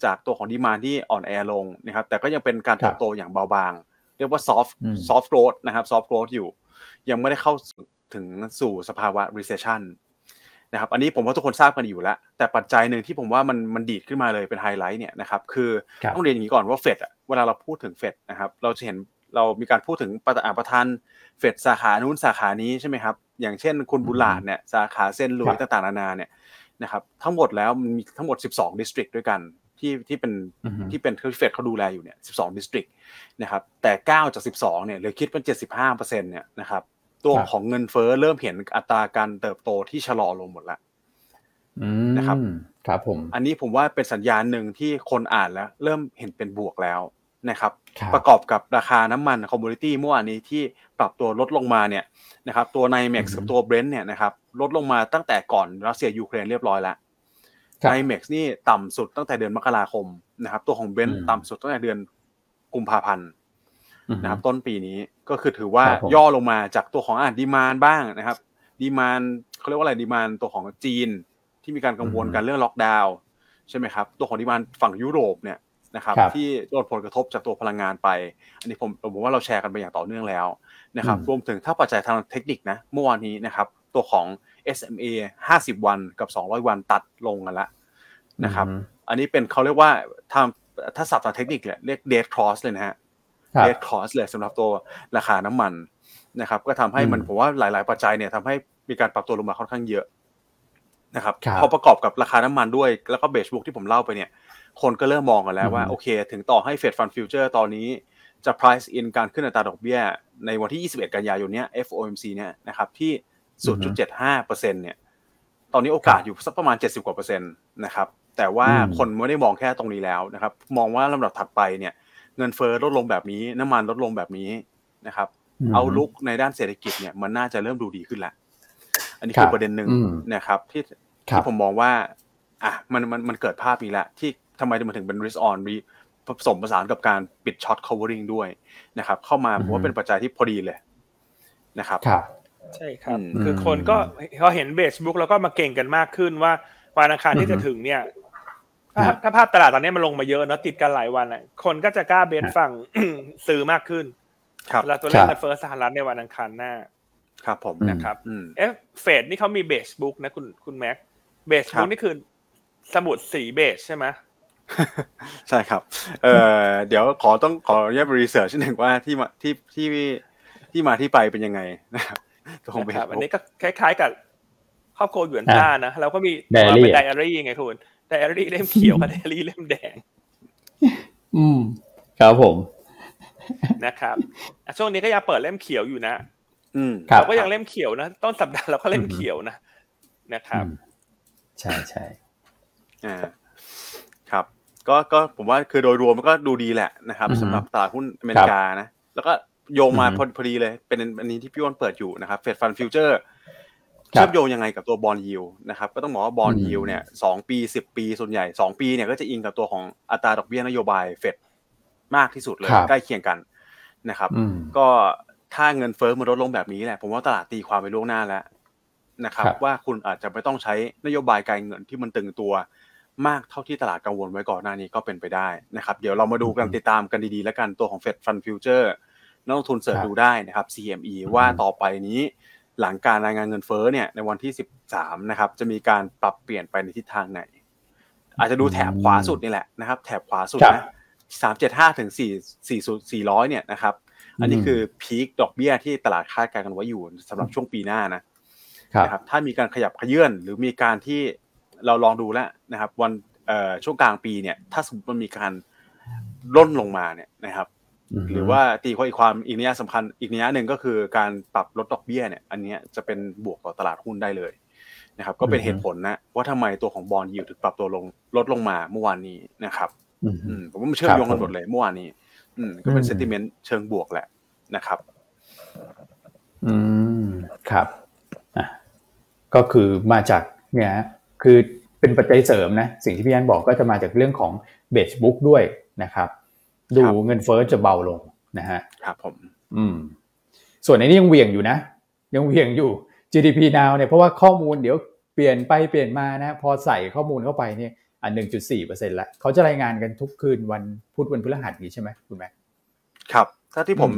จากตัวของ demand ที่อ่อนแอลงนะครับ แต่ก็ยังเป็นการเติบโตอย่างเบาบาง เรียกว่า soft soft growth นะครับ soft growth อยู่ ยังไม่ได้เข้าถึงสู่สภาวะ recession นะครับอันนี้ผมว่าทุกคนทราบกันอยู่แล้ว แต่ปัจจัยหนึ่งที่ผมว่ามันมันดีดขึ้นมาเลยเป็นไฮไลท์เนี่ยนะครับคือต้องเรียนอย่างนี้ก่อนว่าเฟดเวลาเราพูดถึงเฟดนะครับเราจะเห็นเรามีการพูดถึงประประธานเฟดสาขานู้นสาขานี้ใช่ไหมครับอย่างเช่นคุณบูลลาร์ดเนี่ยสาขาเซนต์หลุยส์ต่างๆนานาเนี่ยนะครับทั้งหมดแล้วมีทั้งหมด 12 district ด้วยกันที่ที่เป็นที่เป็นที่เฟดเขาดูแลอยู่เนี่ย 12 district นะครับแต่ 9 จาก 12 เนี่ยเหลือคิดเป็น 75เปอร์เซ็นต์เนี่ยนะครับ ตัวของเงินเฟ้อเริ่มเห็นอัตราการเติบโตที่ชะลอลงหมดแล้วนะครับ ครับผม อันนี้ผมว่าเป็นสัญญาณหนึ่งที่คนอ่านแล้ว เริ่มเห็นเป็นบวกแล้วนะครับ ประกอบกับราคาน้ำมัน commodity เมื่อวานนี้ที่ปรับตัวลดลงมาเนี่ยนะครับ ตัวไนเม็กซ์กับตัวเบรนท์เนี่ยนะครับ ลดลงมาตั้งแต่ก่อนรัสเซียยูเครนเรียบร้อยแล้วไนเม็กซ์นี่ต่ำสุดตั้งแต่เดือนมกราคมนะครับ ตัวของเบรนท์ต่ำสุดตั้งแต่เดือนกุมภาพันธ์ นะครับต้นปีนี้ก็คือถือว่าย่อลงมาจากตัวของอ่า demand บ้างนะครับ demand เขาเรียกว่าอะไร demand ตัวของจีนที่มีการกังวลกันเรื่องล็อกดาวน์ใช่ไหมครับตัวของ demand ฝั่งยุโรปเนี่ยนะครับที่โดนผลกระทบจากตัวพลังงานไป อันนี้ผมผมว่าเราแชร์กันไปอย่างต่อเนื่องแล้วนะครับรวมถึงถ้าปัจจัยทางเทคนิคนะเมื่อวานนี้นะครับตัวของ SMA 50 วันกับ 200 วันตัดลงกันละนะครับอันนี้เป็นเขาเรียกว่าทำถ้าศัพท์ทางเทคนิคเนี่ยเรียก dead cross เลยนะฮะ dead cross เลยสำหรับตัวราคาน้ำมันนะครับ ก็ทำให้มันผมว่าหลาย ๆ ปัจจัยเนี่ยทำให้มีการปรับตัวลงมาค่อนข้างเยอะนะครับพอประกอบกับราคาน้ำมันด้วย แล้วก็เบสบุ๊กที่ผมเล่าไปเนี่ย คนก็เริ่มมองกันแล้วว่า โอเค ถึงต่อให้ Fed Fund Future ตอนนี้จะ price in การขึ้นอัตราดอกเบี้ย ในวันที่ 21 กันยายนเนี้ย FOMC เนี่ยนะครับที่ 0.75เปอร์เซ็นต์เนี่ย ตอนนี้โอกาสอยู่สักประมาณ 70 กว่าเปอร์เซ็นต์นะครับ แต่ว่าคนไม่ได้มองแค่ตรงนี้แล้วนะครับ มองว่าลำดับถัดไปเนี่ย เงินเฟ้อลดลงแบบนี้ น้ำมันลดลงแบบนี้นะครับ outlook ในด้านเศรษฐกิจเนี่ยมันน่าจะเริ่มดูดีขึ้นแล้วอันนี้คือประเด็นหนึ่งนะครับที่ที่ผมมองว่า อะมันมันมันเกิดภาพนี้แหละที่ทำไมมันถึงเป็น risk on ผสมผสานกับการปิดช็อต covering ด้วยนะครับ เข้ามาผมว่าเป็นปัจจัยที่พอดีเลยนะครับใช่ครับ คือคนก็พอเห็นเบสบุ๊กแล้วก็มาเก่งกันมากขึ้นว่าวันอังคารที่จะถึงเนี่ย ถ้าภาพตลาดตอนนี้มันลงมาเยอะเนาะติดกันหลายวันอะคนก็จะกล้าเบสฝั่งซื้อมากขึ้น ครับแล้วตัวเลขเงินเฟ้อสหรัฐในวันอังคารหน้า ครับผมนะครับเอ๊ะเฟดนี่เขามี Beige Book นะคุณคุณแม็ก Beige Book นี่คือสมุดสีเบจใช่ไหมใช่ครับ เอ่อเดี๋ยวขอต้องขออนุญาต research หนึ่งว่าที่มาที่ที่ที่มาที่ไปเป็นยังไงนะครับคงเป็นอันนี้ก็คล้ายๆกับ ครอบครัวหยวนต้านะเราก็มีเป็นไดอารี่ไงคุณไดอารี่เล่มเขียวกับไดอารี่เล่มแดง อืมครับผมนะครับช่วงนี้ก็ยังเปิดเล่มเขียวอยู่นะ อืมเราก็ยังเล่มเขียวนะต้นสัปดาห์เราก็เล่มเขียวนะนะครับ ใช่ใช่อ่าครับ ก็ก็ผมว่าคือโดยรวมมันก็ดูดีแหละนะครับสำหรับตลาดหุ้นอเมริกานะแล้วก็โยงมาพอดีเลย เป็นอันนี้ที่พี่อ้นเปิดอยู่นะครับ Fed Fund Future เชื่อมโยงยังไงกับตัว bond yield นะครับก็ต้องบอกว่า bond yield เนี่ยสองปีสิบปีส่วนใหญ่สองปีเนี่ยก็จะอิงกับตัวของอัตราดอกเบี้ยนโยบายเฟดมากที่สุดเลยใกล้เคียงกันนะครับก็ถ้าเงินเฟ้อมันลดลงแบบนี้แหละผมว่าตลาดตีความไปล่วงหน้าแล้วนะครับ ว่าคุณอาจจะไม่ต้องใช้นโยบายการเงินที่มันตึงตัวมากเท่าที่ตลาดกังวลไว้ก่อนหน้านี้ก็เป็นไปได้นะครับ เดี๋ยวเรามาดูกันติดตามกันดีๆ แล้วกันตัวของ Fed Fund Future นักลงทุน search ดูได้นะครับ CME ว่าต่อไปนี้ หลังการรายงานเงินเฟ้อเนี่ยในวันที่ 13นะครับจะมีการปรับเปลี่ยนไปในทิศทางไหน อาจจะดูแถบขวาสุดนี่แหละนะครับแถบขวาสุดนะ375ถึง4 4 400เนี่ยนะครับ อันนี้คือพีคดอกเบี้ยที่ตลาดคาดการณ์กันไว้อยู่สำหรับช่วงปีหน้านะนะครับถ้ามีการขยับขยื่นหรือมีการที่เราลองดูแล้วนะครับ วันช่วงกลางปีเนี่ย ถ้าสมมติมันมีการล่นลงมาเนี่ยนะครับ หรือว่าตีความอีกความอีกนัยสำคัญอีกนัยหนึ่งก็คือการปรับลดดอกเบี้ยเนี่ย อันนี้จะเป็นบวกต่อตลาดหุ้นได้เลยนะครับ ก็เป็นเหตุผลนะว่าทำไมตัวของบอลยิวถึงปรับตัวลงลดลงมาเมื่อวานนี้นะครับผมว่ามันเชื่อมโยงกันหมดเลยเมื่อวานนี้ อืมก็เป็นเซนติเมนต์เชิงบวกแหละนะครับ อืมครับอะก็คือมาจากเนี่ยคือเป็นปัจจัยเสริมนะ สิ่งที่พี่อันบอกก็จะมาจากเรื่องของเบสบุ๊กด้วยนะครับ ดูเงินเฟอ้อจะเบาลงนะฮะครับผม อืม ส่วนในนี้ยังเหวี่ยงอยู่นะ ยังเหวี่ยงอยู่ GDP Now เนี่ยเพราะว่าข้อมูลเดี๋ยวเปลี่ยนไปเปลี่ยนมานะ พอใส่ข้อมูลเข้าไปเนี่ยอันหนึ่งจุดสี่เปอร์เซ็นต์ละเขาจะรายงานกันทุกคืนวันพุธวันพฤหัสนี้ใช่ไหมคุณแม็กครับ ถ้าที่ผม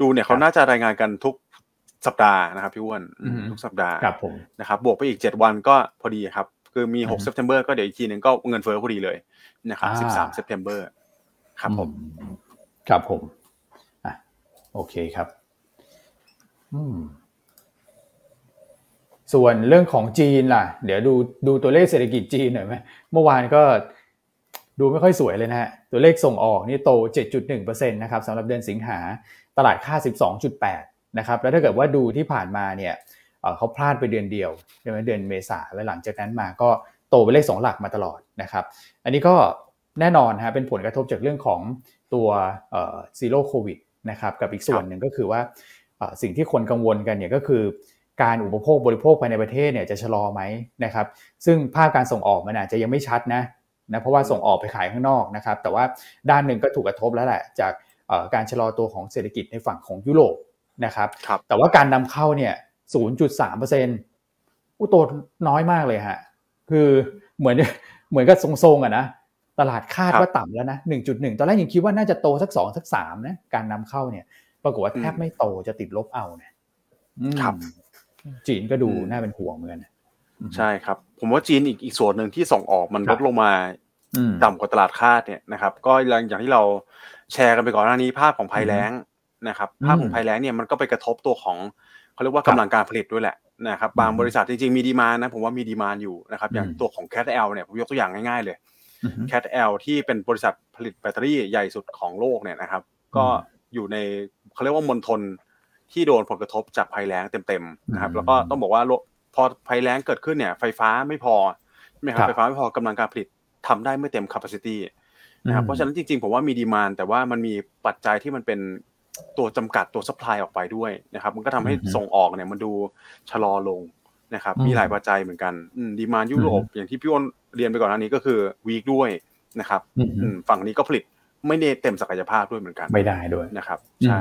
ดูเนี่ยเขาน่าจะรายงานกันทุกสัปดาห์นะครับพี่อ้นทุกสัปดาห์ครับผมนะครับ บวกไปอีกเจ็ดวันก็พอดีครับ คือมีหก September ก็เดี๋ยวอีกทีหนึ่งก็เงินเฟ้อพอดีเลยนะครับสิบสาม September ครับผมครับผมอะโอเคครับ อืม ส่วนเรื่องของจีนล่ะ เดี๋ยวดูดูตัวเลขเศรษฐกิจจีนหน่อยไหมเมื่อวานก็ดูไม่ค่อยสวยเลยนะฮะ ตัวเลขส่งออกนี่โต 7.1%นะครับสำหรับเดือนสิงหาตลาดคาด 12.8 นะครับ แล้วถ้าเกิดว่าดูที่ผ่านมาเนี่ยเขาพลาดไปเดือนเดียวใช่ไหมเดือนเมษาแล้วหลังจากนั้นมาก็โตไปเลข2หลักมาตลอดนะครับ อันนี้ก็ แน่นอนฮะเป็นผลกระทบจากเรื่องของตัวซีโร่โควิดนะครับกับอีกส่วนหนึ่งก็คือว่าสิ่งที่คนกังวลกันเนี่ยก็คือการอุปโภคบริโภคภายในประเทศเนี่ยจะชะลอไหมนะครับ ซึ่งภาคการส่งออกมันอาจจะยังไม่ชัดนะนะเพราะว่าส่งออกไปขายข้างนอกนะครับ แต่ว่าด้านหนึ่งก็ถูกกระทบแล้วแหละจากการชะลอตัวของเศรษฐกิจในฝั่งของยุโรปนะครับรบแต่ว่าการนำเข้าเนี่ย 0.3%อุโตน้อยมากเลยฮะ คือเหมือนเหมือนกับทรงๆอะนะ ตลาดคาดว่าต่ำแล้วนะ 1.1 ตอนแรกยังคิดว่าน่าจะโตสัก 2 สัก 3 นะ การนำเข้าเนี่ย ปรากฏว่าแทบไม่โตจะติดลบเอาเนี่ยครับจีนก็ดูน่าเป็นห่วงเหมือนกันใช่ครับ ผมว่าจีนอีกอีกส่วนหนึ่งที่ส่งออกมันลดลงมาต่ำกว่าตลาดคาดเนี่ยนะครับ ก็อย่างที่เราแชร์กันไปก่อนหน้านี้ภาพของภัยแล้งนะครับ ภาพของภัยแล้งเนี่ยมันก็ไปกระทบตัวของเขาเรียกว่ากำลังการผลิตด้วยแหละนะครับ บางบริษัทจริงๆมีดีมานะผมว่ามีดีมานอยู่นะครับ อย่างตัวของ Cat L เนี่ยผมยกตัวอย่างง่ายๆเลย Cat L ที่เป็นบริษัทผลิตแบตเตอรี่ใหญ่สุดของโลกเนี่ยนะครับ ก็อยู่ในเขาเรียกว่ามณฑลที่โดนผลกระทบจากภัยแล้งเต็มๆนะครับ แล้วก็ต้องบอกว่าพอภัยแล้งเกิดขึ้นเนี่ย ไฟฟ้าไม่พอใช่ไหมครับไฟฟ้าไม่พอกำลังการผลิตทำได้ไม่เต็ม capacity นะครับเพราะฉะนั้นจริงๆ ผมว่ามี demand แต่ว่ามันมีปัจจัยที่มันเป็นตัวจำกัดตัว supply ออกไปด้วยนะครับ มันก็ทำให้ส่งออกเนี่ยมันดูชะลอลง นะครับมีหลายปัจจัยเหมือนกัน demand ยุโรปอย่างที่พี่อ้นเรียนไปก่อนหน้านี้ก็คือ weak ด้วยนะครับฝั่งนี้ก็ผลิตไม่ได้เต็มศักยภาพด้วยเหมือนกัน ไม่ได้ด้วยนะครับ ใช่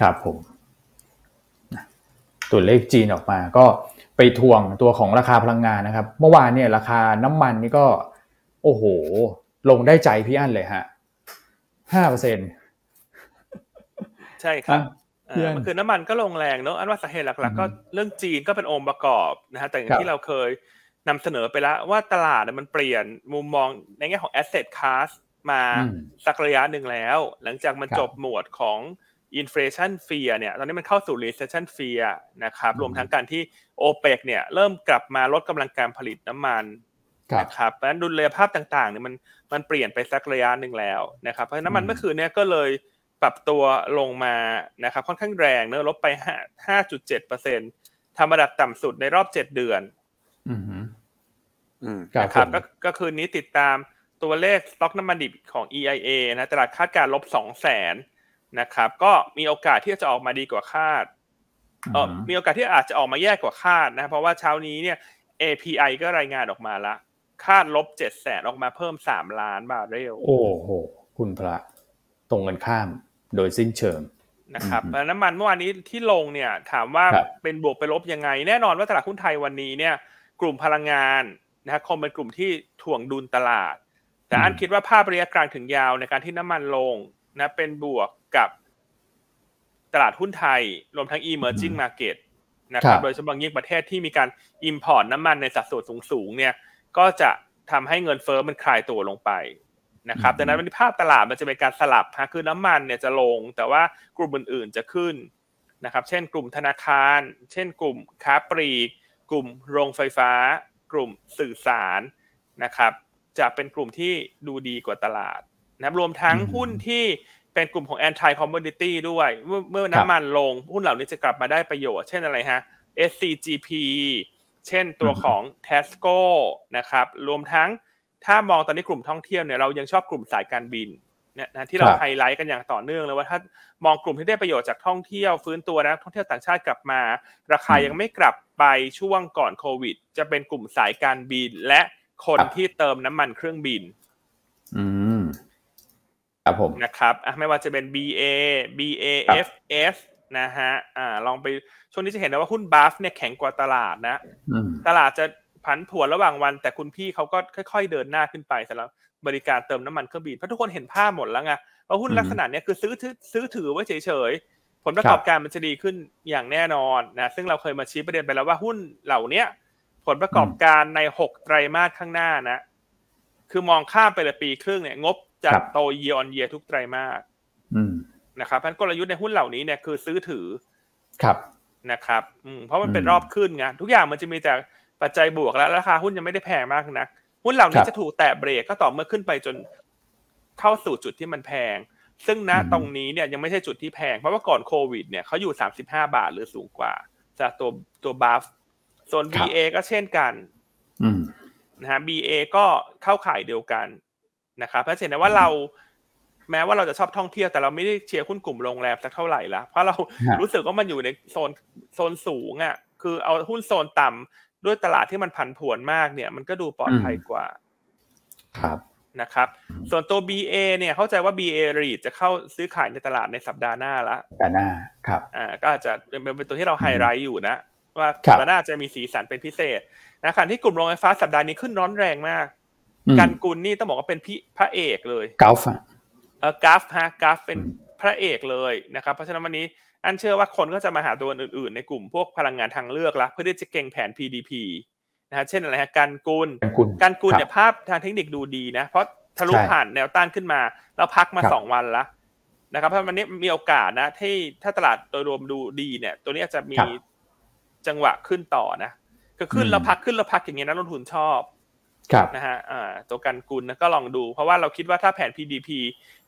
ครับผมตัวเลขจีนออกมาก็ไปทวงตัวของราคาพลังงานนะครับ เมื่อวานเนี่ยราคาน้ำมันนี่ก็ โอ้โห ลงได้ใจพี่อั้นเลยฮะห้าเปอร์เซ็นใช่ครับ มันคือน้ำมันก็ลงแรงเนอะอันว่าสาเหตุหลัก ๆ ก็เรื่องจีนก็เป็นองค์ประกอบนะฮะแต่อย่างที่เราเคยนำเสนอไปแล้วว่าตลาดมันเปลี่ยนมุมมองในแง่ของ asset class มาสักระยะหนึ่งแล้ว หลังจากมันจบหมวดของinflation fear เนี่ยตอนนี้มันเข้าสู่ recession fear นะครับรวมทั้งการที่โอเปกเนี่ยเริ่มกลับมาลดกำลังการผลิตน้ำมันนะครับเพราะฉะนั้นดุลยภาพต่างๆเนี่ยมันมันเปลี่ยนไปสักระยะหนึ่งแล้วนะครับเพราะน้ำมันเมื่อคืนเนี่ยก็เลย ปรับตัวลงมานะครับค่อนข้างแรงเนอะลบไปห้าห้าจุดเจ็ดเปอร์เซ็นต์ทำระดับต่ำสุดในรอบเจ็ดเดือนนะครับก็ก็คืนนี้ติดตามตัวเลขสต็อกน้ำมันดิบของ EIA นะตลาดคาดการลบสองแสนนะครับ ก็มีโอกาสที่จะออกมาดีกว่าคาดเออมีโอกาสที่อาจจะออกมาแย่กว่าคาดนะ เพราะว่าเช้านี้เนี่ย API ก็รายงานออกมาละ คาดลบเจ็ดแสนออกมาเพิ่มสามล้านบาทเร็วโอ้โห คุณพระ ตรงกันข้ามโดยสิ้นเชิงนะครับน้ำมันเมื่อวานนี้ที่ลงเนี่ยถามว่าเป็นบวกไปลบยังไง แน่นอนว่าตลาดหุ้นไทยวันนี้เนี่ย กลุ่มพลังงานนะครับคงเป็นกลุ่มที่ถ่วงดุลตลาด แต่อันคิดว่าภาพระยะกลางถึงยาวในการที่น้ำมันลงนะเป็นบวกกับตลาดหุ้นไทย รวมทั้ง emerging market นะครับโดยเฉพาะยิ่งประเทศที่มีการ import น้ำมันในสัดส่วนสูงๆเนี่ยก็จะทำให้เงินเฟ้อมันคลายตัวลงไป นะครับดังนั้นภาพตลาดมันจะเป็นการสลับฮะคือน้ำมันเนี่ยจะลง แต่ว่ากลุ่มอื่นๆจะขึ้นนะครับ เช่น กลุ่มธนาคาร เช่น กลุ่มค้าปลีก กลุ่มโรงไฟฟ้า กลุ่มสื่อสารนะครับ จะเป็นกลุ่มที่ดูดีกว่าตลาดนะรวมทั้งหุ้นที่เป็นกลุ่มของ anti commodity ด้วยเมื่อเมื่อน้ำมันลง หุ้นเหล่านี้จะกลับมาได้ประโยชน์ เช่นอะไรฮะ SCGP เช่นตัวของ Tesco นะครับ รวมทั้ง ถ้ามองตอนนี้กลุ่มท่องเที่ยวเนี่ยเรายังชอบกลุ่มสายการบินเนี่ยนะที่เราไฮไลท์กันอย่างต่อเนื่องเลยว่าถ้ามองกลุ่มที่ได้ประโยชน์จากท่องเที่ยวฟื้นตัวนะท่องเที่ยวต่างชาติกลับมา ราคายังไม่กลับไปช่วงก่อนโควิด จะเป็นกลุ่มสายการบินและคนที่เติมน้ำมันเครื่องบิน อืมครับผมนะครับอะไม่ว่าจะเป็น BA BAFS นะฮะอ่าลองไปช่วงนี้จะเห็นนะว่าหุ้นบัฟเนี่ยแข็งกว่าตลาดนะตลาดจะ ผันผวนระหว่างวัน แต่คุณพี่เขาก็ค่อย ๆ เดินหน้าขึ้นไปสำหรับบริการเติมน้ำมันเครื่องบินเพราะทุกคนเห็นภาพหมดแล้วไงว่าหุ้นลักษณะนี้คือซื้อซื้อถือไว้เฉยๆผลประกอบการมันจะดีขึ้นอย่างแน่นอนนะซึ่งเราเคยมาชี้ประเด็นไปแล้วว่าหุ้นเหล่านี้ผลประกอบการในหกไตรมาสข้างหน้านะ คือมองข้ามไปเลยปีครึ่งเนี่ย งบจะโต year on year ทุกไตรมาสนะครับฉะนั้นกลยุทธ์ในหุ้นเหล่านี้เนี่ยคือซื้อถือครับนะครับ อืมเพราะมันเป็นรอบขึ้นไงทุกอย่างมันจะมีแต่ ปัจจัยบวกแล้วราคาหุ้นยังไม่ได้แพงมากนะหุ้นเหล่านี้จะถูกแตะเบรกก็ต่อเมื่อขึ้นไปจนเข้าสู่จุดที่มันแพง ซึ่งณตรงนี้เนี่ยยังไม่ใช่จุดที่แพง เพราะว่าก่อนโควิดเนี่ยเขาอยู่สามสิบห้าบาทหรือสูงกว่าจากตัวตัวบัฟส่วน BA ก็เช่นกันนะฮะ BA ก็เข้าข่ายเดียวกันนะครับเพราะเห็นได้ว่าเราแม้ว่าเราจะชอบท่องเที่ยวแต่เราไม่ได้เชียร์หุ้นกลุ่มโรงแรมสักเท่าไหร่ละเพราะเรารู้สึกว่ามันอยู่ในโซนโซนสูงอะ คือเอาหุ้นโซนต่ำ ด้วยตลาดที่มันผันผวนมากเนี่ย มันก็ดูปลอดภัยกว่า ครับนะครับ ส่วนตัว BA เนี่ยเข้าใจว่า BA REIT จะเข้าซื้อขายในตลาดในสัปดาห์หน้าละสัปดาห์หน้าครับ อ่า ก็อาจจะเป็นตัวที่เราไฮไลท์อยู่นะ ว่าสัปดาห์หน้าจะมีสีสันเป็นพิเศษนะขณะที่กลุ่มโรงไฟฟ้าสัปดาห์นี้ขึ้นร้อนแรงมาก กันกุลนี่ต้องบอกว่าเป็นพี่พระเอกเลยกาฟเออกราฟฮะกราฟเป็นพระเอกเลยนะครับ เพราะฉะนั้นวันนี้ อันเชื่อว่าคนก็จะมาหาตัวอื่นๆ ในกลุ่มพวกพลังงานทางเลือกละเพื่อที่จะเก่งแผน PDP นะฮะเช่นอะไรฮะการกุลการกุลเนี่ยภาพทางเทคนิคดูดีนะ เพราะทะลุผ่านแนวต้านขึ้นมา แล้วพักมาสองวันละนะครับเพราะวันนี้มีโอกาสนะที่ถ้าตลาดโดยรวมดูดีเนี่ย ตัวนี้อาจจะมีจังหวะขึ้นต่อนะก็ขึ้นแล้วพักขึ้นแล้วพักอย่างเงี้ยนักลงทุนชอบนะฮะอ่าตัวการกุลนะก็ลองดู เพราะว่าเราคิดว่าถ้าแผน PDP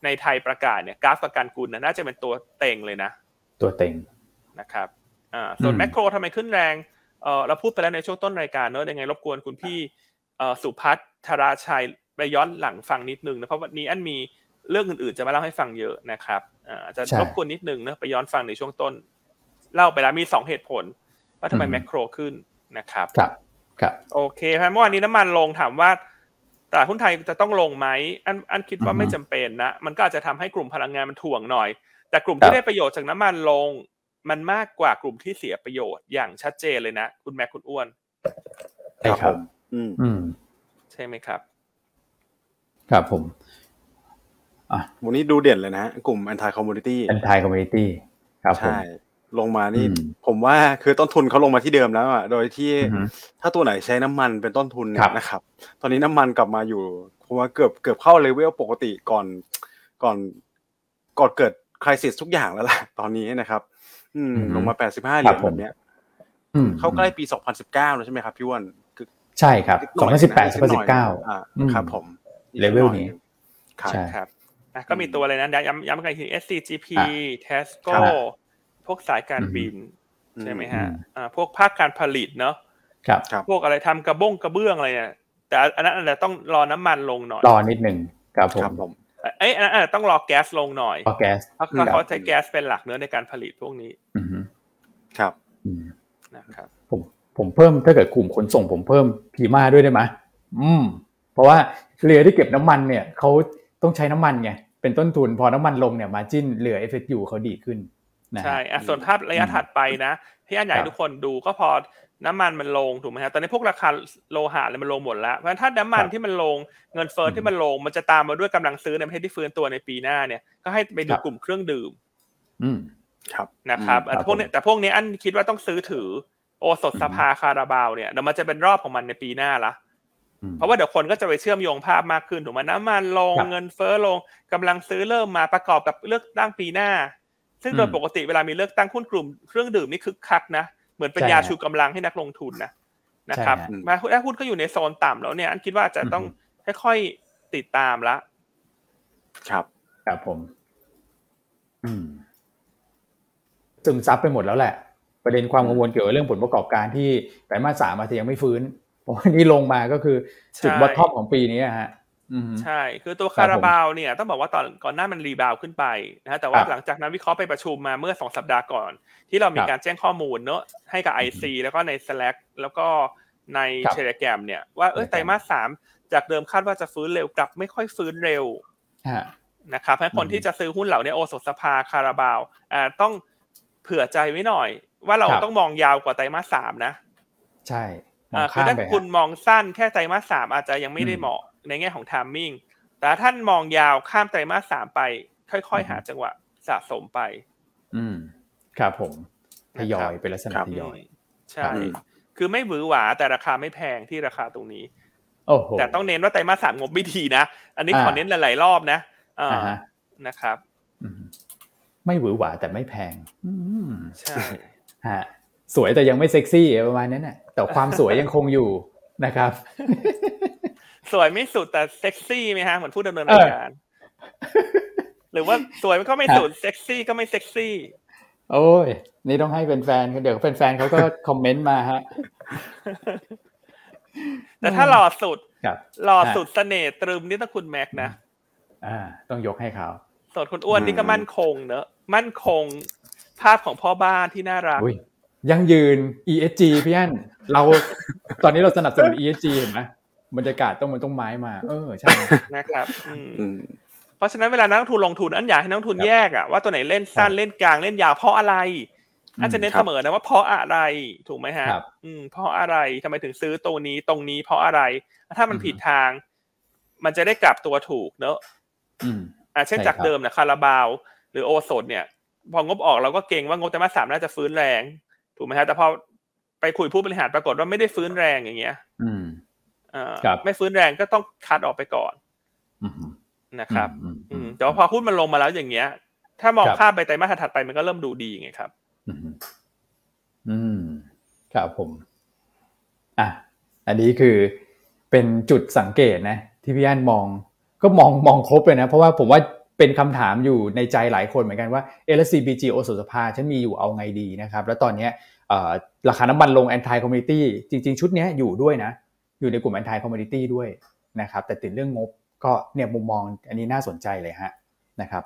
ในไทยประกาศเนี่ยกราฟกับการกุลนะน่าจะเป็นตัวเต็งเลยนะ ตัวเต็งนะครับอ่าส่วนแมคโครทำไมขึ้นแรงเออเราพูดไปแล้วในช่วงต้นรายการเนอะยังไงรบกวนคุณพี่เออสุพัฒน์ธราชัยไปย้อนหลังฟังนิดนึงนะเพราะวันนี้อันมีเรื่องอื่นๆจะมาเล่าให้ฟังเยอะนะครับอ่าจะรบกวนนิดนึงนะไปย้อนฟังในช่วงต้น เล่าไปแล้วมีสองเหตุผล ว่าทำไมแมคโครขึ้นนะครับครับครับโอเคครับเมื่อวานนี้น้ำมันลงถามว่าตลาดหุ้นไทยจะต้องลงไหมอันอันคิดว่าไม่จำเป็นนะ มันก็อาจจะทำให้กลุ่มพลังงานมันถ่วงหน่อย แต่กลุ่มที่ได้ประโยชน์จากน้ำมันลง มันมากกว่ากลุ่มที่เสียประโยชน์อย่างชัดเจนเลยนะ คุณแม่คุณอ้วนใช่ครับ อืมอืมใช่ไหมครับ ครับผมอะวันนี้ดูเด่นเลยนะกลุ่ม anti commodity anti commodity ครับใช่ ลงมานี่ ผมว่าคือต้นทุนเขาลงมาที่เดิมแล้วอะ โดยที่ถ้าตัวไหนใช้น้ำมันเป็นต้นทุนเนี่ยนะครับ ตอนนี้น้ำมันกลับมาอยู่ผมว่าเกือบเกือบเข้าเลเวลปกติก่อนก่อนก่อนเกิด คริสิสทุกอย่างแล้วล่ะตอนนี้นะครับ อืม ลงมาแปดสิบห้าเหรียญแบบเนี้ยเข้าใกล้ปีสองพันสิบเก้าแล้วใช่ไหมครับพี่วันใช่ครับสองพันสิบแปดสองพันสิบเก้าครับ ผมเลเวลนี้ใช่ครับก็มีตัวอะไรนะย้ำย้ำกันที SCGP Tesco พวกสายการบิน ใช่ไหมฮะอ่าพวกภาคการผลิตเนาะครับพวกอะไรทำกระบ้งกระเบื้องอะไรเนี่ยแต่อันนั้นอาจจะต้องรอน้ำมันลงหน่อยรอนิดหนึ่งครับผม เอ้ยอันนั้นต้องรอแก๊สลงหน่อยรอแก๊สเพราะเขาใช้แก๊สเป็นหลักเนื้อในการผลิตพวกนี้ครับนะครับ ผมผมเพิ่มถ้าเกิดกลุ่มขนส่งผมเพิ่มพีมาด้วยได้ไหมอืม เพราะว่าเรือที่เก็บน้ำมันเนี่ยเขาต้องใช้น้ำมันไงเป็นต้นทุนพอน้ำมันลงเนี่ยมาจิ้นเรือเอฟเฟกต์อยู่เขาดีขึ้นใช่อะส่วนภาพระยะถัดไปนะที่อันใหญ่ทุกคนดูก็พอ น้ำมันมันลงถูกไหมฮะตอนนี้พวกราคาโลหะเลยมันลงหมดแล้วเพราะฉะนั้นถ้าน้ำมันที่มันลงเงินเฟ้อที่มันลง มันจะตามมาด้วยกำลังซื้อในประเทศที่ฟื้นตัวในปีหน้าเนี่ยก็ให้ไปดูกลุ่มเครื่องดื่ม อืมครับนะครับแต่พวกนี้แต่พวกนี้อันคิดว่าต้องซื้อถือโอสถสภาคาราบาวเนี่ยเดี๋ยวมันจะเป็นรอบของมันในปีหน้าละเพราะว่าเดี๋ยวคนก็จะไปเชื่อมโยงภาพมากขึ้นถูกไหมน้ำมันลงเงินเฟ้อลงกำลังซื้อเริ่มมาประกอบกับเลือกตั้งปีหน้า ซึ่งโดยปกติเวลามีเลือกตั้งหุ้นกลุ่มเครื่องดื่มนี่คึกคักนะ เหมือนเป็นยาชูกำลังให้นักลงทุนนะนะครับมาถ้าหุ้นก็อยู่ในโซนต่ำแล้วเนี่ยอันคิดว่าจะต้องค่อยๆติดตามละ ครับครับผม อืมซึมซับไปหมดแล้วแหละ ประเด็นความกังวลเกี่ยวกับเรื่องผลประกอบการที่ไตรมาสสามอาจจะยังไม่ฟื้นเพราะวันนี้ลงมาก็คือจุด bottom ของปีนี้ฮะ ใช่ คือตัวคาราบาวเนี่ยต้องบอกว่าตอนก่อนหน้ามัน rebound ขึ้นไปนะฮะแต่ว่าหลังจากนั้นนักวิเคราะห์ไปประชุมมาเมื่อสองสัปดาห์ก่อน ที่เรามีการแจ้งข้อมูลเนอะให้กับ IC แล้วก็ใน Slack แล้วก็ใน Telegram เนี่ยว่าเออไตรมาสสามจากเดิมคาดว่าจะฟื้นเร็วกลับไม่ค่อยฟื้นเร็วนะครับให้คนที่จะซื้อหุ้นเหล่านี้โอสถสภาคาราบาวอ่าต้องเผื่อใจไว้หน่อย ว่าเราต้องมองยาวกว่าไตรมาสสามนะ ใช่อ่าคือถ้าคุณมองสั้นแค่ไตรมาสสามอาจจะยังไม่ได้เหมาะ ในแง่ของทามมิ่งแต่ท่านมองยาวข้ามไตรมาสสามไป ค่อยๆ หาจังหวะสะสมไป อืม ครับผมทยอยเป็นลักษณะทยอย ใช่ คือไม่หวือหวาแต่ราคาไม่แพงที่ราคาตรงนี้ โอ้โห แต่ต้องเน้นว่าไตรมาสสามงบไม่ดีนะ อันนี้ขอเน้นหลายๆรอบนะอ่านะครับ ไม่หวือหวาแต่ไม่แพงใช่ ฮะ สวยแต่ยังไม่เซ็กซี่ประมาณนั้นน่ะ แต่ความสวยยังคงอยู่นะครับ สวยไม่สุดแต่เซ็กซี่ไหมฮะเหมือนผู้ดำเนินรายการ หรือว่าสวยมันก็ไม่สุดเซ็กซี่ก็ไม่เซ็กซี่ โอ้ย นี่ต้องให้เป็นแฟนเดี๋ยวเป็นแฟนเขาก็คอมเมนต์มาฮะ แต่ถ้าหล่อสุดหล่อสุดเสน่ห์ตรึมนี่ต้องคุณแม็กนะอ่า ต้องยกให้เขาสดคุณอ้วนนี่ก็มั่นคงเนอะมั่นคงภาพของพ่อบ้านที่น่ารักยังยืน ESG พี่อันเราตอนนี้เราสนับสนุน ESG เห็นไหม บรรยากาศต้องมันต้องไม้มา เออใช่นะครับเพราะฉะนั้นเวลานักลงทุนลงทุนอันอยากให้นักลงทุนแยกอะว่าตัวไหนเล่นสั้นเล่นกลางเล่นยาวเพราะอะไรอาจจะเน้นเสมอนะว่าเพราะอะไรถูกไหมฮะอืมเพราะอะไรทำไมถึงซื้อตัวนี้ตรงนี้เพราะอะไร ถ้ามันผิดทาง มันจะได้กลับตัวถูกเนอะอ่าเช่นจากเดิมนะคาราบาว หรือโอโซดเนี่ย พองบออกเราก็เก่งว่างบแต่มาสามน่าจะฟื้นแรง ถูกไหมฮะแต่พอไปคุยผู้บริหารปรากฏว่าไม่ได้ฟื้นแรงอย่างเงี้ย อืมอ่า ไม่ฟื้นแรงก็ต้องคัดออกไปก่อนนะครับอืมแต่ว่าพอหุ้นมันลงมาแล้วอย่างเงี้ย ถ้ามองภาพไปไตรมาสถัดไปมันก็เริ่มดูดีไงครับอืมครับผม อะ อันนี้คือเป็นจุดสังเกตนะ ที่พี่อันมอง ก็มองมองครบเลยนะ เพราะว่าผมว่าเป็นคำถามอยู่ในใจหลายคนเหมือนกันว่าเออ CBG โอสถสภาฉันมีอยู่เอาไงดีนะครับ แล้วตอนนี้ราคาน้ำมันลง anti commodity จริง ๆ ชุดนี้อยู่ด้วยนะ อยู่ในกลุ่ม anti commodity ด้วยนะครับ แต่ติดเรื่องงบก็เนี่ยมุมมองอันนี้น่าสนใจเลยฮะนะครับ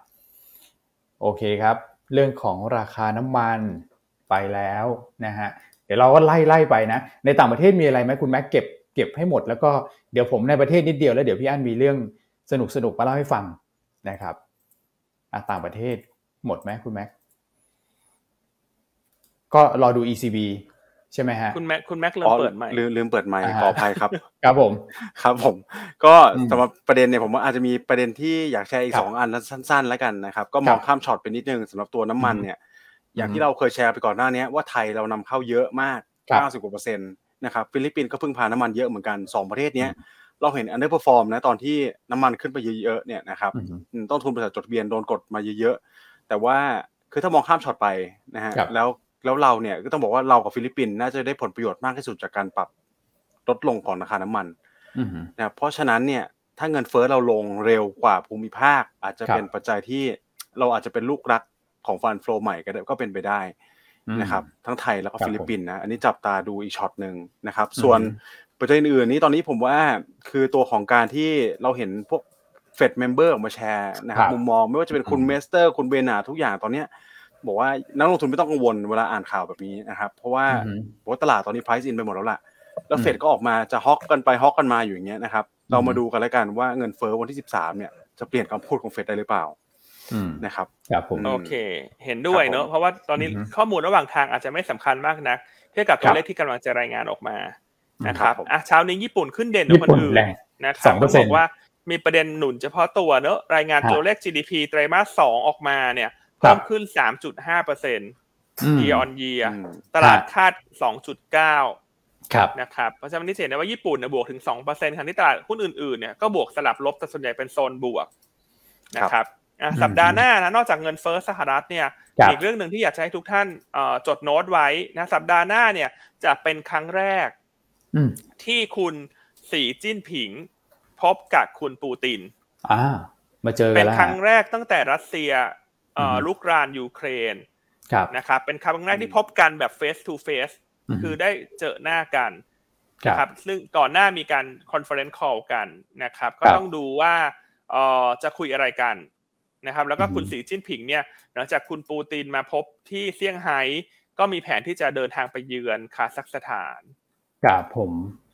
โอเคครับ เรื่องของราคาน้ำมันไปแล้วนะฮะเดี๋ยวเราก็ไล่ไล่ไปนะ ในต่างประเทศมีอะไรไหมคุณแม็กเก็บเก็บให้หมด แล้วก็เดี๋ยวผมในประเทศนิดเดียวแล้วเดี๋ยวพี่อั้นมีเรื่องสนุกสนุกมาเล่าให้ฟังนะครับต่างประเทศหมดไหมคุณแม็กก็รอดู ECB ใช่ไหมฮะคุณแม็กคุณแม็กลืมเปิดใหม่ลืมลืมเปิดไมค์ขออภัยครับครับผมครับผม ก็สำหรับประเด็นเนี่ยผมว่าอาจจะมีประเด็นที่อยากแชร์อีกสองอันสั้น ๆ แล้วกันนะครับ ก็มองข้ามช็อตไปนิดนึงสำหรับตัวน้ำมันเนี่ย อย่างที่เราเคยแชร์ไปก่อนหน้านี้ว่าไทยเรานำเข้าเยอะมาก 90กว่าเปอร์เซ็นต์นะครับฟิลิปปินส์ก็พึ่งพาน้ำมันเยอะเหมือนกัน 2 ประเทศนี้เราเห็น underperform นะตอนที่น้ำมันขึ้นไปเยอะๆเนี่ยนะครับต้นทุนบริษัทจดทะเบียนโดนกดมาเยอะๆแต่ว่าคือถ้ามองข้ามช็อตไปนะฮะแล้ว แล้วเราเนี่ยก็ต้องบอกว่าเรากับฟิลิปปินส์น่าจะได้ผลประโยชน์มากที่สุดจากการปรับลดลงของราคาน้ำมันนะเพราะฉะนั้นเนี่ยถ้าเงินเฟ้อเราลงเร็วกว่าภูมิภาค อาจจะเป็นปัจจัยที่เราอาจจะเป็นลูกรักของ fund flow ใหม่ก็ก็เป็นไปได้นะครับทั้งไทยแล้วก็ฟิลิปปินส์นะอันนี้จับตาดูอีกช็อตหนึ่งนะครับ ส่วนประเด็นอื่นนี้ตอนนี้ผมว่าคือตัวของการที่เราเห็นพวก Fed member ออกมาแชร์นะครับมุมมองไม่ว่าจะเป็นคุณเมสเตอร์ คุณเบนาทุกอย่างตอนเนี้ย บอกว่านักลงทุนไม่ต้องกังวลเวลาอ่านข่าวแบบนี้นะครับ เพราะว่าเพราะตลาดตอนนี้ price in ไปหมดแล้วล่ะ แล้วเฟดก็ออกมาจะฮอกกันไปฮอกกันมาอยู่อย่างเงี้ยนะครับ เรามาดูกันแล้วกันว่าเงินเฟ้อวันที่สิบสามเนี่ยจะเปลี่ยนคำพูดของเฟดได้หรือเปล่านะครับครับผมโอเค เห็นด้วยเนอะเพราะว่าตอนนี้ข้อมูลระหว่างทางอาจจะไม่สำคัญมากนะเทียบกับตัวเลขที่กำลังจะรายงานออกมานะครับอะเช้านี้ญี่ปุ่นขึ้นเด่นกว่าคนอื่นนะครับต้องบอกว่ามีประเด็นหนุนเฉพาะตัวเนอะรายงานตัวเลข GDP ไตรมาสสองออกมาเนี่ย เพิ่มขึ้น 3.5เปอร์เซ็นต์ year on year ตลาดคาด 2.9ครับนะครับเพราะฉะนั้นนี่เห็นได้ว่าญี่ปุ่นเนี่ยบวกถึง 2เปอร์เซ็นต์ขณะที่ตลาดหุ้นอื่นๆเนี่ยก็บวกสลับลบแต่ส่วนใหญ่เป็นโซนบวกนะครับสัปดาห์หน้านะนอกจากเงินเฟ้อสหรัฐเนี่ยอีกเรื่องหนึ่งที่อยากให้ทุกท่านจดโน้ตไว้นะสัปดาห์หน้าเนี่ยจะเป็นครั้งแรกที่คุณสีจิ้นผิง พบกับคุณปูตินอ่ามาเจอเป็นครั้งแรกตั้งแต่รัสเซีย รุกรานยูเครนนะครับเป็นครั้งแรกที่พบกันแบบ face to face คือได้เจอหน้ากันนะครับซึ่งก่อนหน้ามีการ conference call กันนะครับ ก็ต้องดูว่าจะคุยอะไรกันนะครับ แล้วก็คุณสีจิ้นผิงเนี่ยหลังจากคุณปูตินมาพบที่เซี่ยงไฮ้ก็มีแผนที่จะเดินทางไปเยือนคาซัคสถานครับผม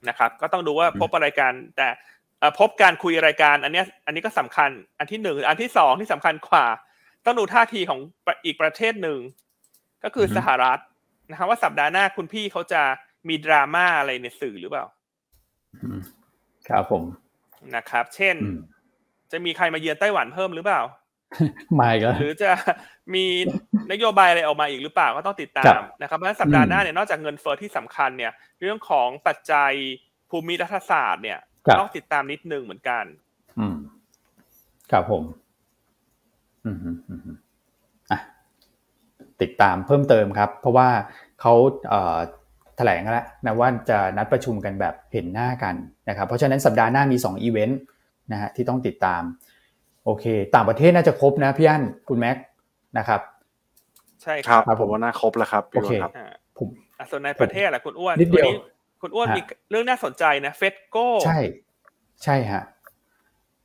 นะครับ ก็ต้องดูว่าพบอะไรกันแต่พบการคุยอะไรกันอันนี้อันนี้ก็สำคัญอันที่หนึ่งอันที่สองที่สำคัญกว่า ต้องดูท่าทีของอีกประเทศหนึ่ง ก็คือสหรัฐนะครับว่าสัปดาห์หน้าคุณพี่เขาจะมีดราม่าอะไรในสื่อหรือเปล่าครับผมนะครับ เช่น จะมีใครมาเยือนไต้หวันเพิ่มหรือเปล่าไม่ก็หรือจะมีนโยบายอะไรออกมาอีกหรือเปล่าก็ต้องติดตามนะครับเพราะสัปดาห์หน้าเนี่ยนอกจากเงินเฟ้อที่สำคัญเนี่ย เรื่องของปัจจัยภูมิรัฐศาสตร์เนี่ยต้องติดตามนิดนึงเหมือนกัน อืมครับผมอืมอืมอะ ติดตามเพิ่มเติมครับ เพราะว่าเขาเอ่อแถลงแล้วนะว่าจะนัดประชุมกันแบบเห็นหน้ากันนะครับ เพราะฉะนั้นสัปดาห์หน้ามี2อีเวนต์นะฮะที่ต้องติดตาม โอเค ต่างประเทศน่าจะครบนะพี่อั้นคุณแม็กนะครับ ใช่ครับผมว่าน่าครบแล้วครับโอเคผมส่วนในประเทศแหละคุณอ้วนนิดเดียวคุณอ้วนมีเรื่องน่าสนใจนะเฟดโก้ใช่ ใช่ฮะ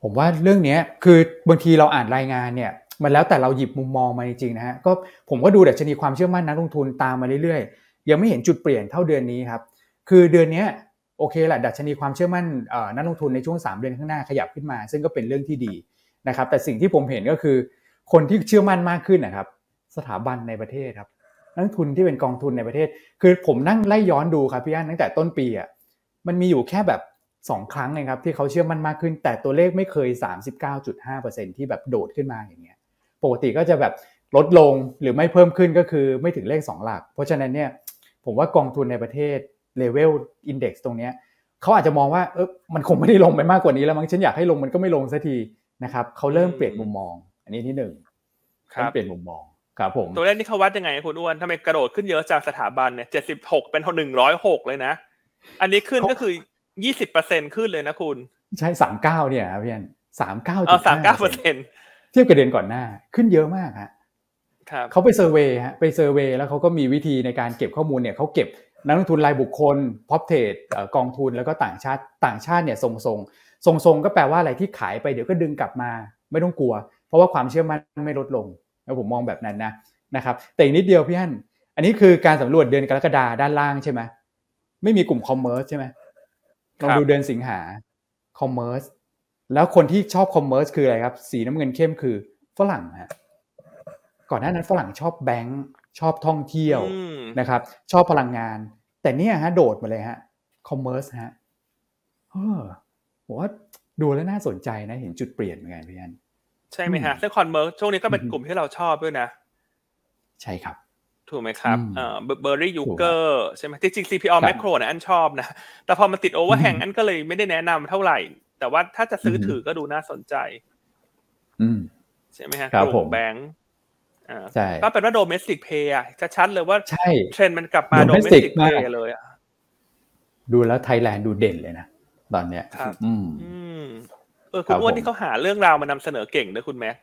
ผมว่าเรื่องนี้คือบางทีเราอ่านรายงานเนี่ย มันแล้วแต่เราหยิบมุมมองมาจริงๆนะฮะก็ผมก็ดูดัชนีความเชื่อมั่นนักลงทุนตามมาเรื่อยๆ ยังไม่เห็นจุดเปลี่ยนเท่าเดือนนี้ครับคือเดือนนี้โอเคแหละดัชนีความเชื่อมั่นนักลงทุนในช่วง 3 เดือนข้างหน้าขยับขึ้นมา ซึ่งก็เป็นเรื่องที่ดีนะครับแต่สิ่งที่ผมเห็นก็คือคนที่เชื่อมั่นมากขึ้นนะครับสถาบันในประเทศครับนักทุนที่เป็นกองทุนในประเทศ คือผมนั่งไล่ย้อนดูครับพี่อันตั้งแต่ต้นปีอะมันมีอยู่แค่แบบสองครั้งเองครับที่เขาเชื่อมั่นมากขึ้น แต่ตัวเลขไม่เคย 39.5%ที่แบบโดดขึ้นมาอย่างเงี้ย ปกติก็จะแบบลดลงหรือไม่เพิ่มขึ้นก็คือไม่ถึงเลข 2 หลัก เพราะฉะนั้นเนี่ยผมว่ากองทุนในประเทศเลเวลอินเด็กซ์ตรงเนี้ยเขาอาจจะมองว่าเออมันคงไม่ได้ลงไปมากกว่านี้แล้วมั้งฉันอยากให้ลงมันก็ไม่ลงสักทีนะครับเขาเริ่มเปลี่ยนมุมมอง อันนี้ที่หนึ่งเริ่มเปลี่ยนมุมมองครับผมตัวเลขนี่เขาวัดยังไงคุณอ้วนทำไมกระโดดขึ้นเยอะจากสถาบันเนี่ยเจ็ดสิบหกเป็นหนึ่งร้อยหกเลยนะ อันนี้ขึ้นก็คือยี่สิบเปอร์เซ็นต์ขึ้นเลยนะคุณ ใช่สามเก้าเนี่ยครับพี่อันสามเก้าจุดสามเก้าเปอร์เซ็นต์ เทียบกับเดือนก่อนหน้าขึ้นเยอะมากฮะเขาไป survey ฮะไป survey แล้วเขาก็มีวิธีในการเก็บข้อมูลเนี่ยเขาเก็บนักลงทุนรายบุคคล prop trade กองทุนแล้วก็ต่างชาติต่างชาติเนี่ยทรงทรงทรงทรงก็แปลว่าอะไรที่ขายไปเดี๋ยวก็ดึงกลับมาไม่ต้องกลัว เพราะว่าความเชื่อมั่นไม่ลดลงแล้วผมมองแบบนั้นนะนะครับแต่อีกนิดเดียวพี่อันอันนี้คือการสำรวจเดือนกรกฎาด้านล่างใช่ไหมไม่มีกลุ่ม commerce ใช่ไหมลองดูเดือนสิงหา commerce แล้วคนที่ชอบ commerce คืออะไรครับ สีน้ำเงินเข้มคือฝรั่งฮะก่อนหน้านั้นฝรั่งชอบแบงค์ชอบท่องเที่ยวนะครับ ชอบพลังงาน แต่เนี่ยฮะโดดมาเลยฮะ commerce ฮะเออผมว่าดูแล้วน่าสนใจนะเห็นจุดเปลี่ยนเหมือนกันพี่อันใช่ไหมฮะซึ่ง commerce ช่วงนี้ก็เป็นกลุ่มที่เราชอบด้วยนะ ใช่ครับถูกไหมครับเบอร์ลี่ยุคเกอร์ใช่ไหมจริงๆ CPO แมคโครเนี่ยอันชอบนะ แต่พอมันติด overhang อันก็เลยไม่ได้แนะนำเท่าไหร่ แต่ว่าถ้าจะซื้อถือก็ดูน่าสนใจใช่ไหมฮะกลุ่มแบงก์ก็เป็นว่า domestic play อะชัดเลยว่าเทรนด์มันกลับมา domestic play เลยอะดูแล้วไทยแลนด์ดูเด่นเลยนะตอนเนี้ยอืมเออคุณอ้วนที่เขาหาเรื่องราวมานำเสนอเก่งนะคุณแม็ก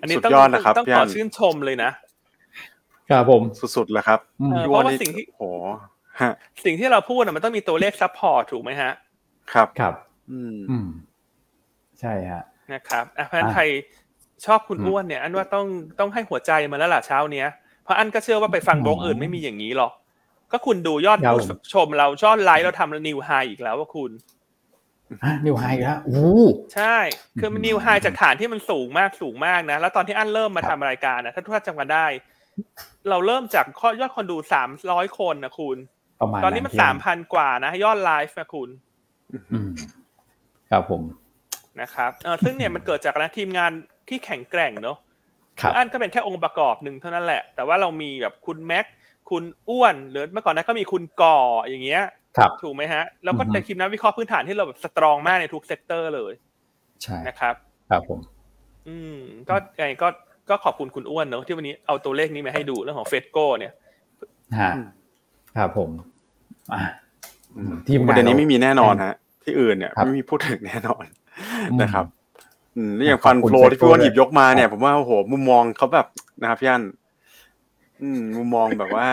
อันนี้ต้องต้องขอชื่นชมเลยนะครับผมสุดๆแล้วครับเพราะว่าสิ่งที่โอ้สิ่งที่เราพูดมันต้องมีตัวเลข support ถูกไหมฮะ ครับครับ อืม ใช่ฮะนะครับเพราะฉะนั้นใครชอบคุณอ้วนเนี่ย อันว่าต้องต้องให้หัวใจมาแล้วล่ะเช้าเนี้ยเพราะอันก็เชื่อว่าไปฟังบล็อกอื่นไม่มีอย่างนี้หรอก ก็คุณดูยอดผู้ชมเราชอบไลค์เราทำนิวไฮอีกแล้วว่าคุณนิวไฮแล้วโอ้ใช่ คือมันนิวไฮจากฐานที่มันสูงมากสูงมากนะ แล้วตอนที่อันเริ่มมาทำรายการนะถ้าทุกท่านจำกันได้ เราเริ่มจากข้อยอดคนดูสามร้อยคนนะคุณ ตอนนี้มันสามพันกว่านะ ยอดไลฟ์นะคุณ ครับผมนะครับเออซึ่งเนี่ยมันเกิดจากนะทีมงานที่แข็งแกร่งเนาะอันก็เป็นแค่องค์ประกอบหนึ่งเท่านั้นแหละ แต่ว่าเรามีแบบคุณแม็กคุณอ้วนหรือเมื่อก่อนนั้นก็มีคุณก่ออย่างเงี้ยถูกไหมฮะ แล้วก็ในทีมนักวิเคราะห์พื้นฐานที่เราแบบ strong มากในทุก sector เลยใช่นะครับ ครับผม อืม ก็ไงก็ก็ขอบคุณคุณอ้วนเนาะที่วันนี้เอาตัวเลขนี้มาให้ดูเรื่องของ FETCO เนี่ยฮะครับผมทีมประเด็นนี้ไม่มีแน่นอนฮะ ที่อื่นเนี่ยไม่มีพูดถึงแน่นอนนะครับอืมนี่อย่างฟันโฟลที่พี่วอนหยิบยกมาเนี่ย ผมว่าโอ้โหมุมมองเขาแบบนะครับพี่อันอืมมุมมองแบบว่า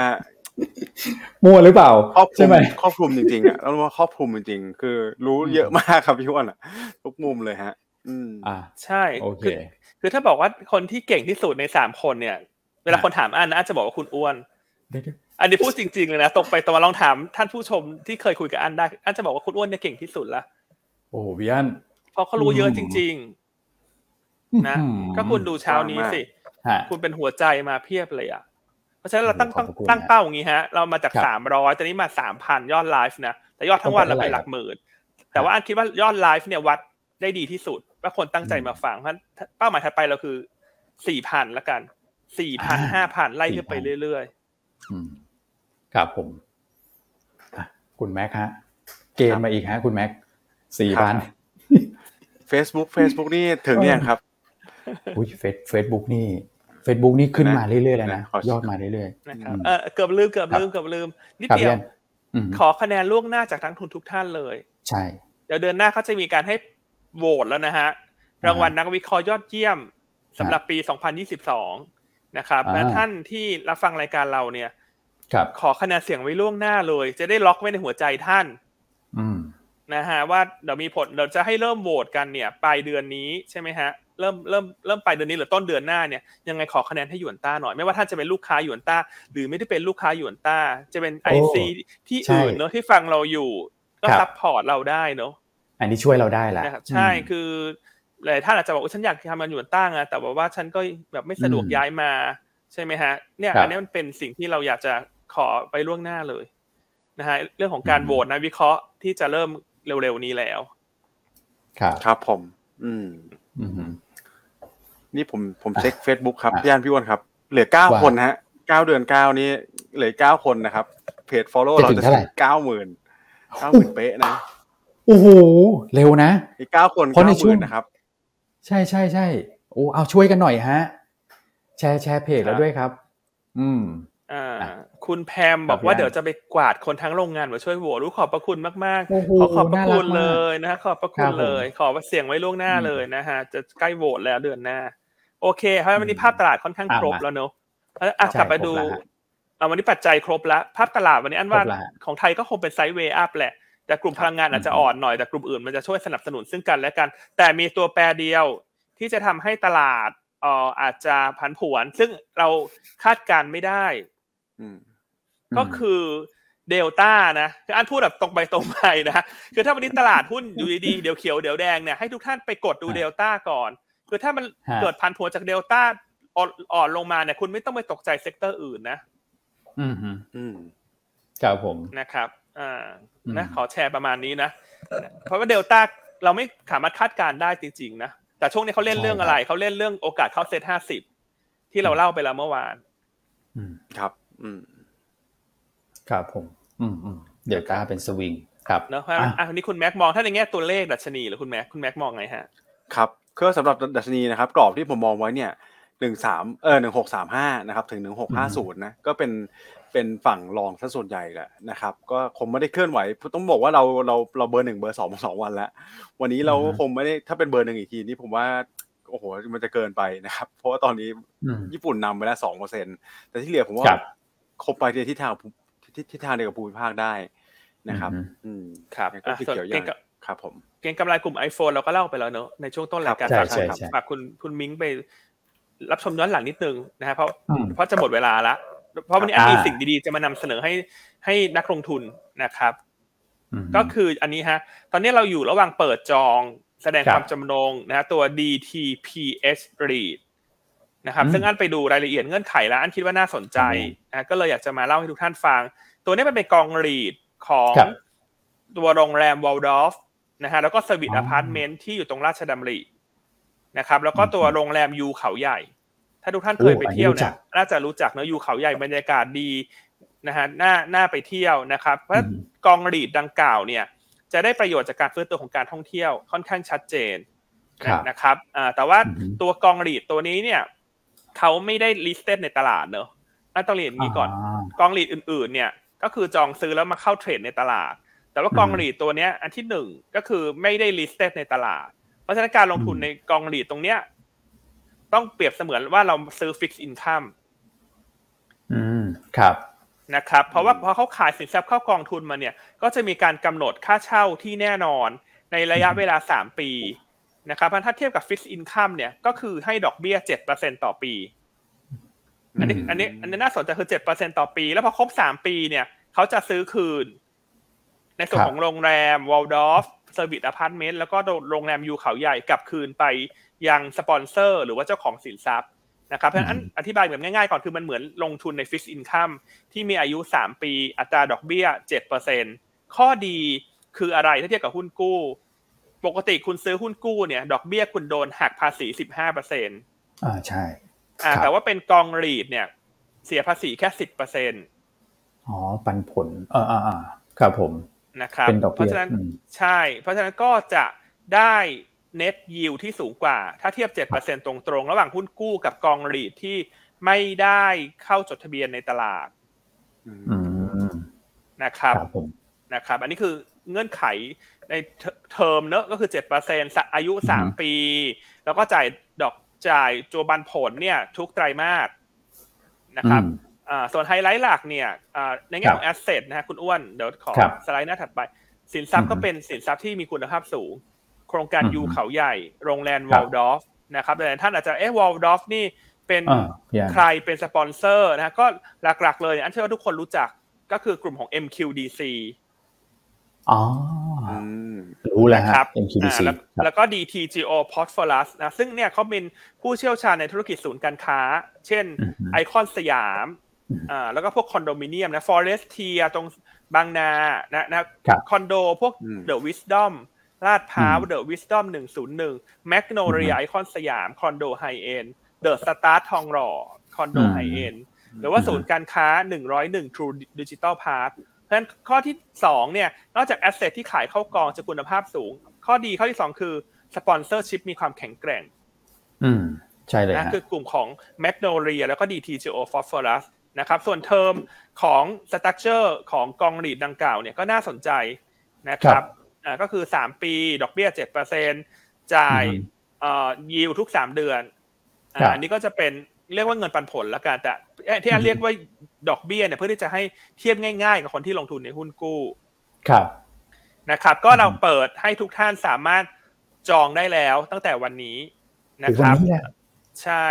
มั่วหรือเปล่าครอบคลุมครอบคลุมจริงๆอะแล้วว่าครอบคลุมจริงๆ คือรู้เยอะมากครับพี่วอนอะทุกมุมเลยฮะ อืมอ่าใช่โอเคคือถ้าบอกว่าคนที่เก่งที่สุดในสามคนเนี่ย เวลาคนถามอันอาจจะบอกว่าคุณอ้วน อันนี้พูดจริงๆเลยนะตกไปตรงมาลองถามท่านผู้ชมที่เคยคุยกับอันได้ อันจะบอกว่าคุณอ้วนเนี่ยเก่งที่สุดละโอ้พี่อันเพราะเขารู้เยอะจริง ๆ นะก็คุณดูเช้านี้สิคุณเป็นหัวใจมาเพียบเลยอะเพราะฉะนั้นเราตั้งตั้งเป้าอย่างนี้ฮะ เรามาจากสามร้อยตอนนี้มาสามพันยอดไลฟ์นะแต่ยอดทั้งวันเราไปหลักหมื่นแต่ว่าอันคิดว่ายอดไลฟ์เนี่ยวัดได้ดีที่สุด ว่าคนตั้งใจมาฟังเพราะเป้าหมายถัดไปเราคือสี่พันละกันสี่พันห้าพันไล่ขึ้นไปเรื่อยๆ ครับผมคุณแม็กฮะ เกณฑ์มาอีกฮะ คุณแม็กสี่พัน Facebook Facebook นี่ถึงยังครับอุ้ยเฟซเฟซบุ๊กนี่เฟซบุ๊กนี่ขึ้นมาเรื่อยๆแล้วนะยอดมาเรื่อยๆนะครับเออเกือบลืมเกือบลืมเกือบลืมนิดเดียวขอคะแนนล่วงหน้าจากทั้งทุนทุกท่านเลย ใช่ เดี๋ยวเดือนหน้าเขาจะมีการให้โหวตแล้วนะฮะรางวัลนักวิเคราะห์ยอดเยี่ยมสำหรับปี 2022 นะครับและท่านที่รับฟังรายการเราเนี่ยขอคะแนนเสียงไว้ล่วงหน้าเลย จะได้ล็อกไว้ในหัวใจท่านนะฮะว่าเดี๋ยวมีผลเราจะให้เริ่มโหวตกันเนี่ย ปลายเดือนนี้ใช่ไหมฮะเริ่มเริ่มเริ่มปลายเดือนนี้หรือต้นเดือนหน้าเนี่ยยังไงขอคะแนนให้หยวนต้าหน่อยไม่ว่าท่านจะเป็นลูกค้าหยวนต้า หรือไม่ได้เป็นลูกค้าหยวนต้า จะเป็น IC ที่อื่นเนอะที่ฟังเราอยู่ ก็ support เราได้เนาะอันนี้ช่วยเราได้แหละใช่คือ หลายท่านอาจจะบอกว่าฉันอยากทำมันอยู่ตั้งอะแต่ว่าฉันก็แบบไม่สะดวกย้ายมาใช่ไหมฮะ เนี่ยอันนี้มันเป็นสิ่งที่เราอยากจะขอไปล่วงหน้าเลยนะฮะเรื่องของการโหวตนักวิเคราะห์ที่จะเริ่มเร็วๆนี้แล้ว ครับครับผม อืมนี่ผมผมเช็คเฟซบุ๊กครับพี่อันพี่วันครับ เหลือเก้าคนฮะเก้าเดือนเก้านี้เหลือเก้าคนนะครับ เพจฟอลโล่เราจะถึงเก้าหมื่นเก้าหมื่นเป๊ะนะโอ้โหเร็วนะอีกเก้าคนเก้าหมื่นนะครับ ใช่ใช่ใช่โอ้เอาช่วยกันหน่อยฮะ แชร์แชร์เพจแล้วด้วยครับ อืมอ่า คุณแพมบอกว่าเดี๋ยวจะไปกวาดคนทั้งโรงงานมาช่วยโหวตรู้ขอบพระคุณมากๆ ขอขอบพระคุณเลยนะขอบพระคุณเลย ขอเสียงไว้ล่วงหน้าเลยนะฮะ จะใกล้โหวตแล้วเดือนหน้า โอเคเพราะวันนี้ภาพตลาดค่อนข้างครบแล้วเนอะอะกลับไปดูเอาวันนี้ปัจจัยครบแล้วภาพตลาดวันนี้อันว่าของไทยก็คงเป็นไซด์เวย์อัพแหละ แต่กลุ่มพลังงานอาจจะอ่อนหน่อยแต่กลุ่มอื่นมันจะช่วยสนับสนุนซึ่งกันและกัน แต่มีตัวแปรเดียวที่จะทำให้ตลาดเอ่ออาจจะผันผวน ซึ่งเราคาดการไม่ได้ก็คือเดลต้านะคืออันพูดแบบตรงไปตรงไปนะคือถ้าวันนี้ตลาดหุ้นอยู่ดีๆเดี๋ยวเขียวเดี๋ยวแดงเนี่ยให้ทุกท่านไปกดดูเดลต้าก่อน คือถ้ามันเกิดผันผวนจากเดลต้าอ่อนลงมาเนี่ยคุณไม่ต้องไปตกใจ sector อื่นนะ อืมอืมครับผมนะครับ อ่านะขอแชร์ประมาณนี้นะ เพราะว่าเดลต้าเราไม่สามารถคาดการได้จริงๆนะแต่ช่วงนี้เขาเล่นเรื่องอะไรเขาเล่นเรื่องโอกาสเข้าเซตห้าสิบที่เราเล่าไปแล้วเมื่อวานครับ อืมครับผม อืมอืมเดี๋ยวก้าเป็นสวิงครับเนาะอะนี้คุณแม็กมองถ้าในแง่ตัวเลขดัชนีหรือคุณแม็กคุณแม็กมองไงฮะครับก็สำหรับดัชนีนะครับ กรอบที่ผมมองไว้เนี่ยหนึ่งสามเออหนึ่งหกสามห้านะครับ ถึงหนึ่งหกห้าศูนย์นะก็เป็น เป็นฝั่งรองซะส่วนใหญ่แหละนะครับ ก็คงไม่ได้เคลื่อนไหวต้องบอกว่าเราเราเราเบอร์หนึ่งเบอร์สองสองวันแล้ว วันนี้เราคงไม่ได้ถ้าเป็นเบอร์หนึ่งอีกทีนี่ผมว่าโอ้โหมันจะเกินไปนะครับ เพราะว่าตอนนี้ญี่ปุ่นนำไปแล้วสองเปอร์เซ็นตแต่ที่เหลือผมว่าคบไปในทิศทางทิศทิศทางเดียวกับภูมิภาคได้นะครับ อืมครับก็คือเกี่ยวอย่างครับผมเก่งกำไรกลุ่ม iPhone เราก็เล่าไปแล้วเนอะในช่วงต้นรายการฝากคุณคุณมิ้งไปรับชมย้อนหลังนิดนึงนะครับเพราะเพราะจะหมดเวลาละ เพราะวันนี้มีสิ่งดีๆจะมานำเสนอให้ให้นักลงทุนนะครับ ก็คืออันนี้ฮะ ตอนนี้เราอยู่ระหว่างเปิดจองแสดงความจำนงนะฮะตัว DTPS REIT นะครับ ซึ่งอันไปดูรายละเอียดเงื่อนไขแล้วอันคิดว่าน่าสนใจนะก็เลยอยากจะมาเล่าให้ทุกท่านฟัง ตัวนี้มันเป็นกอง REIT ของตัวโรงแรม Waldorf นะฮะแล้วก็สวิตอพาร์ตเมนต์ที่อยู่ตรงราชดำรินะครับ แล้วก็ตัวโรงแรม U เขาใหญ่ ถ้าทุกท่านเคยไปเที่ยวเนี่ยน่าจะรู้จักเนอะ U เขาใหญ่บรรยากาศดีนะฮะน่าน่าไปเที่ยวนะครับ เพราะกอง REIT ดังกล่าวเนี่ย จะได้ประโยชน์จากการฟื้นตัวของการท่องเที่ยวค่อนข้างชัดเจนนะครับแต่ว่าตัวกอง REIT ตัวนี้เนี่ยเขาไม่ได้ listed ในตลาดเนอะต้องเรียนนี้ก่อน กอง REIT อื่น ๆ เนี่ยก็คือจองซื้อแล้วมาเข้าเทรดในตลาด แต่ว่ากอง REIT ตัวเนี้ยอันที่หนึ่งก็คือไม่ได้ listed ในตลาด เพราะฉะนั้นการลงทุนในกอง REIT ตรงเนี้ย ต้องเปรียบเสมือนว่าเราซื้อ fixed incomeอืมครับนะครับ เพราะว่าพอเขาขายสินทรัพย์เข้ากองทุนมาเนี่ย ก็จะมีการกำหนดค่าเช่าที่แน่นอนในระยะเวลาสามปีนะครับถ้าเทียบกับ fixed income เนี่ยก็คือให้ดอกเบี้ยเจ็ดเปอร์เซ็นต์ต่อปี อันนี้อันนี้อันนี้น่าสนใจคือเจ็ดเปอร์เซ็นต์ต่อปี แล้วพอครบสามปีเนี่ยเขาจะซื้อคืน ในส่วนของโรงแรม Waldorf service อพาร์ตเมนต์แล้วก็โรงแรม U เขาใหญ่กลับคืนไป ยังสปอนเซอร์ หรือว่าเจ้าของสินทรัพย์นะครับเพราะฉะนั้นอธิบายแบบง่ายๆก่อนคือมันเหมือนลงทุนใน fixed income ที่มีอายุสามปีอัตราดอกเบี้ยเจ็ดเปอร์เซ็นต์ข้อดีคืออะไรถ้าเทียบกับหุ้นกู้ ปกติคุณซื้อหุ้นกู้เนี่ยดอกเบี้ยคุณโดนหักภาษีสิบห้าเปอร์เซ็นต์อ่าใช่อ่าแต่ว่าเป็นกอง REIT เนี่ย เสียภาษีแค่สิบเปอร์เซ็นต์อ๋อปันผลอ่าอ่าอ่าครับผมนะครับเพราะฉะนั้นใช่ เพราะฉะนั้นก็จะได้ net yield ที่สูงกว่า ถ้าเทียบเจ็ดเปอร์เซ็นต์ตรงๆ ระหว่างหุ้นกู้กับกอง REIT ที่ไม่ได้เข้าจดทะเบียนในตลาดนะครับนะครับ อันนี้คือเงื่อนไขในเทอมเนอะก็คือเจ็ดเปอร์เซ็นต์อายุสามปี แล้วก็จ่ายดอกจ่ายตัวปันผลเนี่ย ทุกไตรมาสนะครับส่วนไฮไลท์หลักเนี่ยในแง่ของ asset นะฮะคุณอ้วน เดี๋ยวขอสไลด์หน้าถัดไป สินทรัพย์ก็เป็นสินทรัพย์ที่มีคุณภาพสูง โครงการ U เขาใหญ่ โรงแรม Waldorf นะครับแต่ท่านอาจจะเอ๊ะ Waldorf นี่เป็นใครเป็นสปอนเซอร์นะก็หลักๆ เลยอันเชื่อว่าทุกคนรู้จักก็คือกลุ่มของ MQDC อ๋อรู้แล้วครับ MQDC แล้วก็ DTGO Prosperous นะซึ่งเนี่ยเขาเป็นผู้เชี่ยวชาญในธุรกิจศูนย์การค้า เช่นไอคอนสยามอ่าแล้วก็พวกคอนโดมิเนียมนะ Forest t i e r ตรงบางนานะนะคอนโดพวก The Whizdom ลาดพร้าว The Whizdom 101 Magnolia ไอคอนสยามคอนโด high-end The Star ทองหล่อคอนโดไฮเอ็นหรือว่าศูนย์การค้า 101 True Digital Park เพราะฉะนั้นข้อที่ 2 เนี่ย นอกจาก asset ที่ขายเข้ากองจะคุณภาพสูง ข้อดีข้อที่ 2 คือ sponsorship มีความแข็งแกร่ง อืม ใช่เลยนะคือกลุ่มของ Magnolia แล้วก็ DTGO Prosperous นะครับ ส่วนเทอมของสตั๊กเจอร์ของกองหลีดดังกล่าวเนี่ยก็น่าสนใจนะครับ อ่าก็คือ3ปี ดอกเบี้ย7%จ่ายเอ่อยิวทุก3เดือนอันนี้ก็จะเป็นเรียกว่าเงินปันผลละกันแต่ที่อันเรียกว่าดอกเบี้ยเนี่ยเพื่อที่จะให้เทียบง่าย ๆ กับคนที่ลงทุนในหุ้นกู้ ครับนะครับ ก็เราเปิดให้ทุกท่านสามารถจองได้แล้วตั้งแต่วันนี้นะครับใช่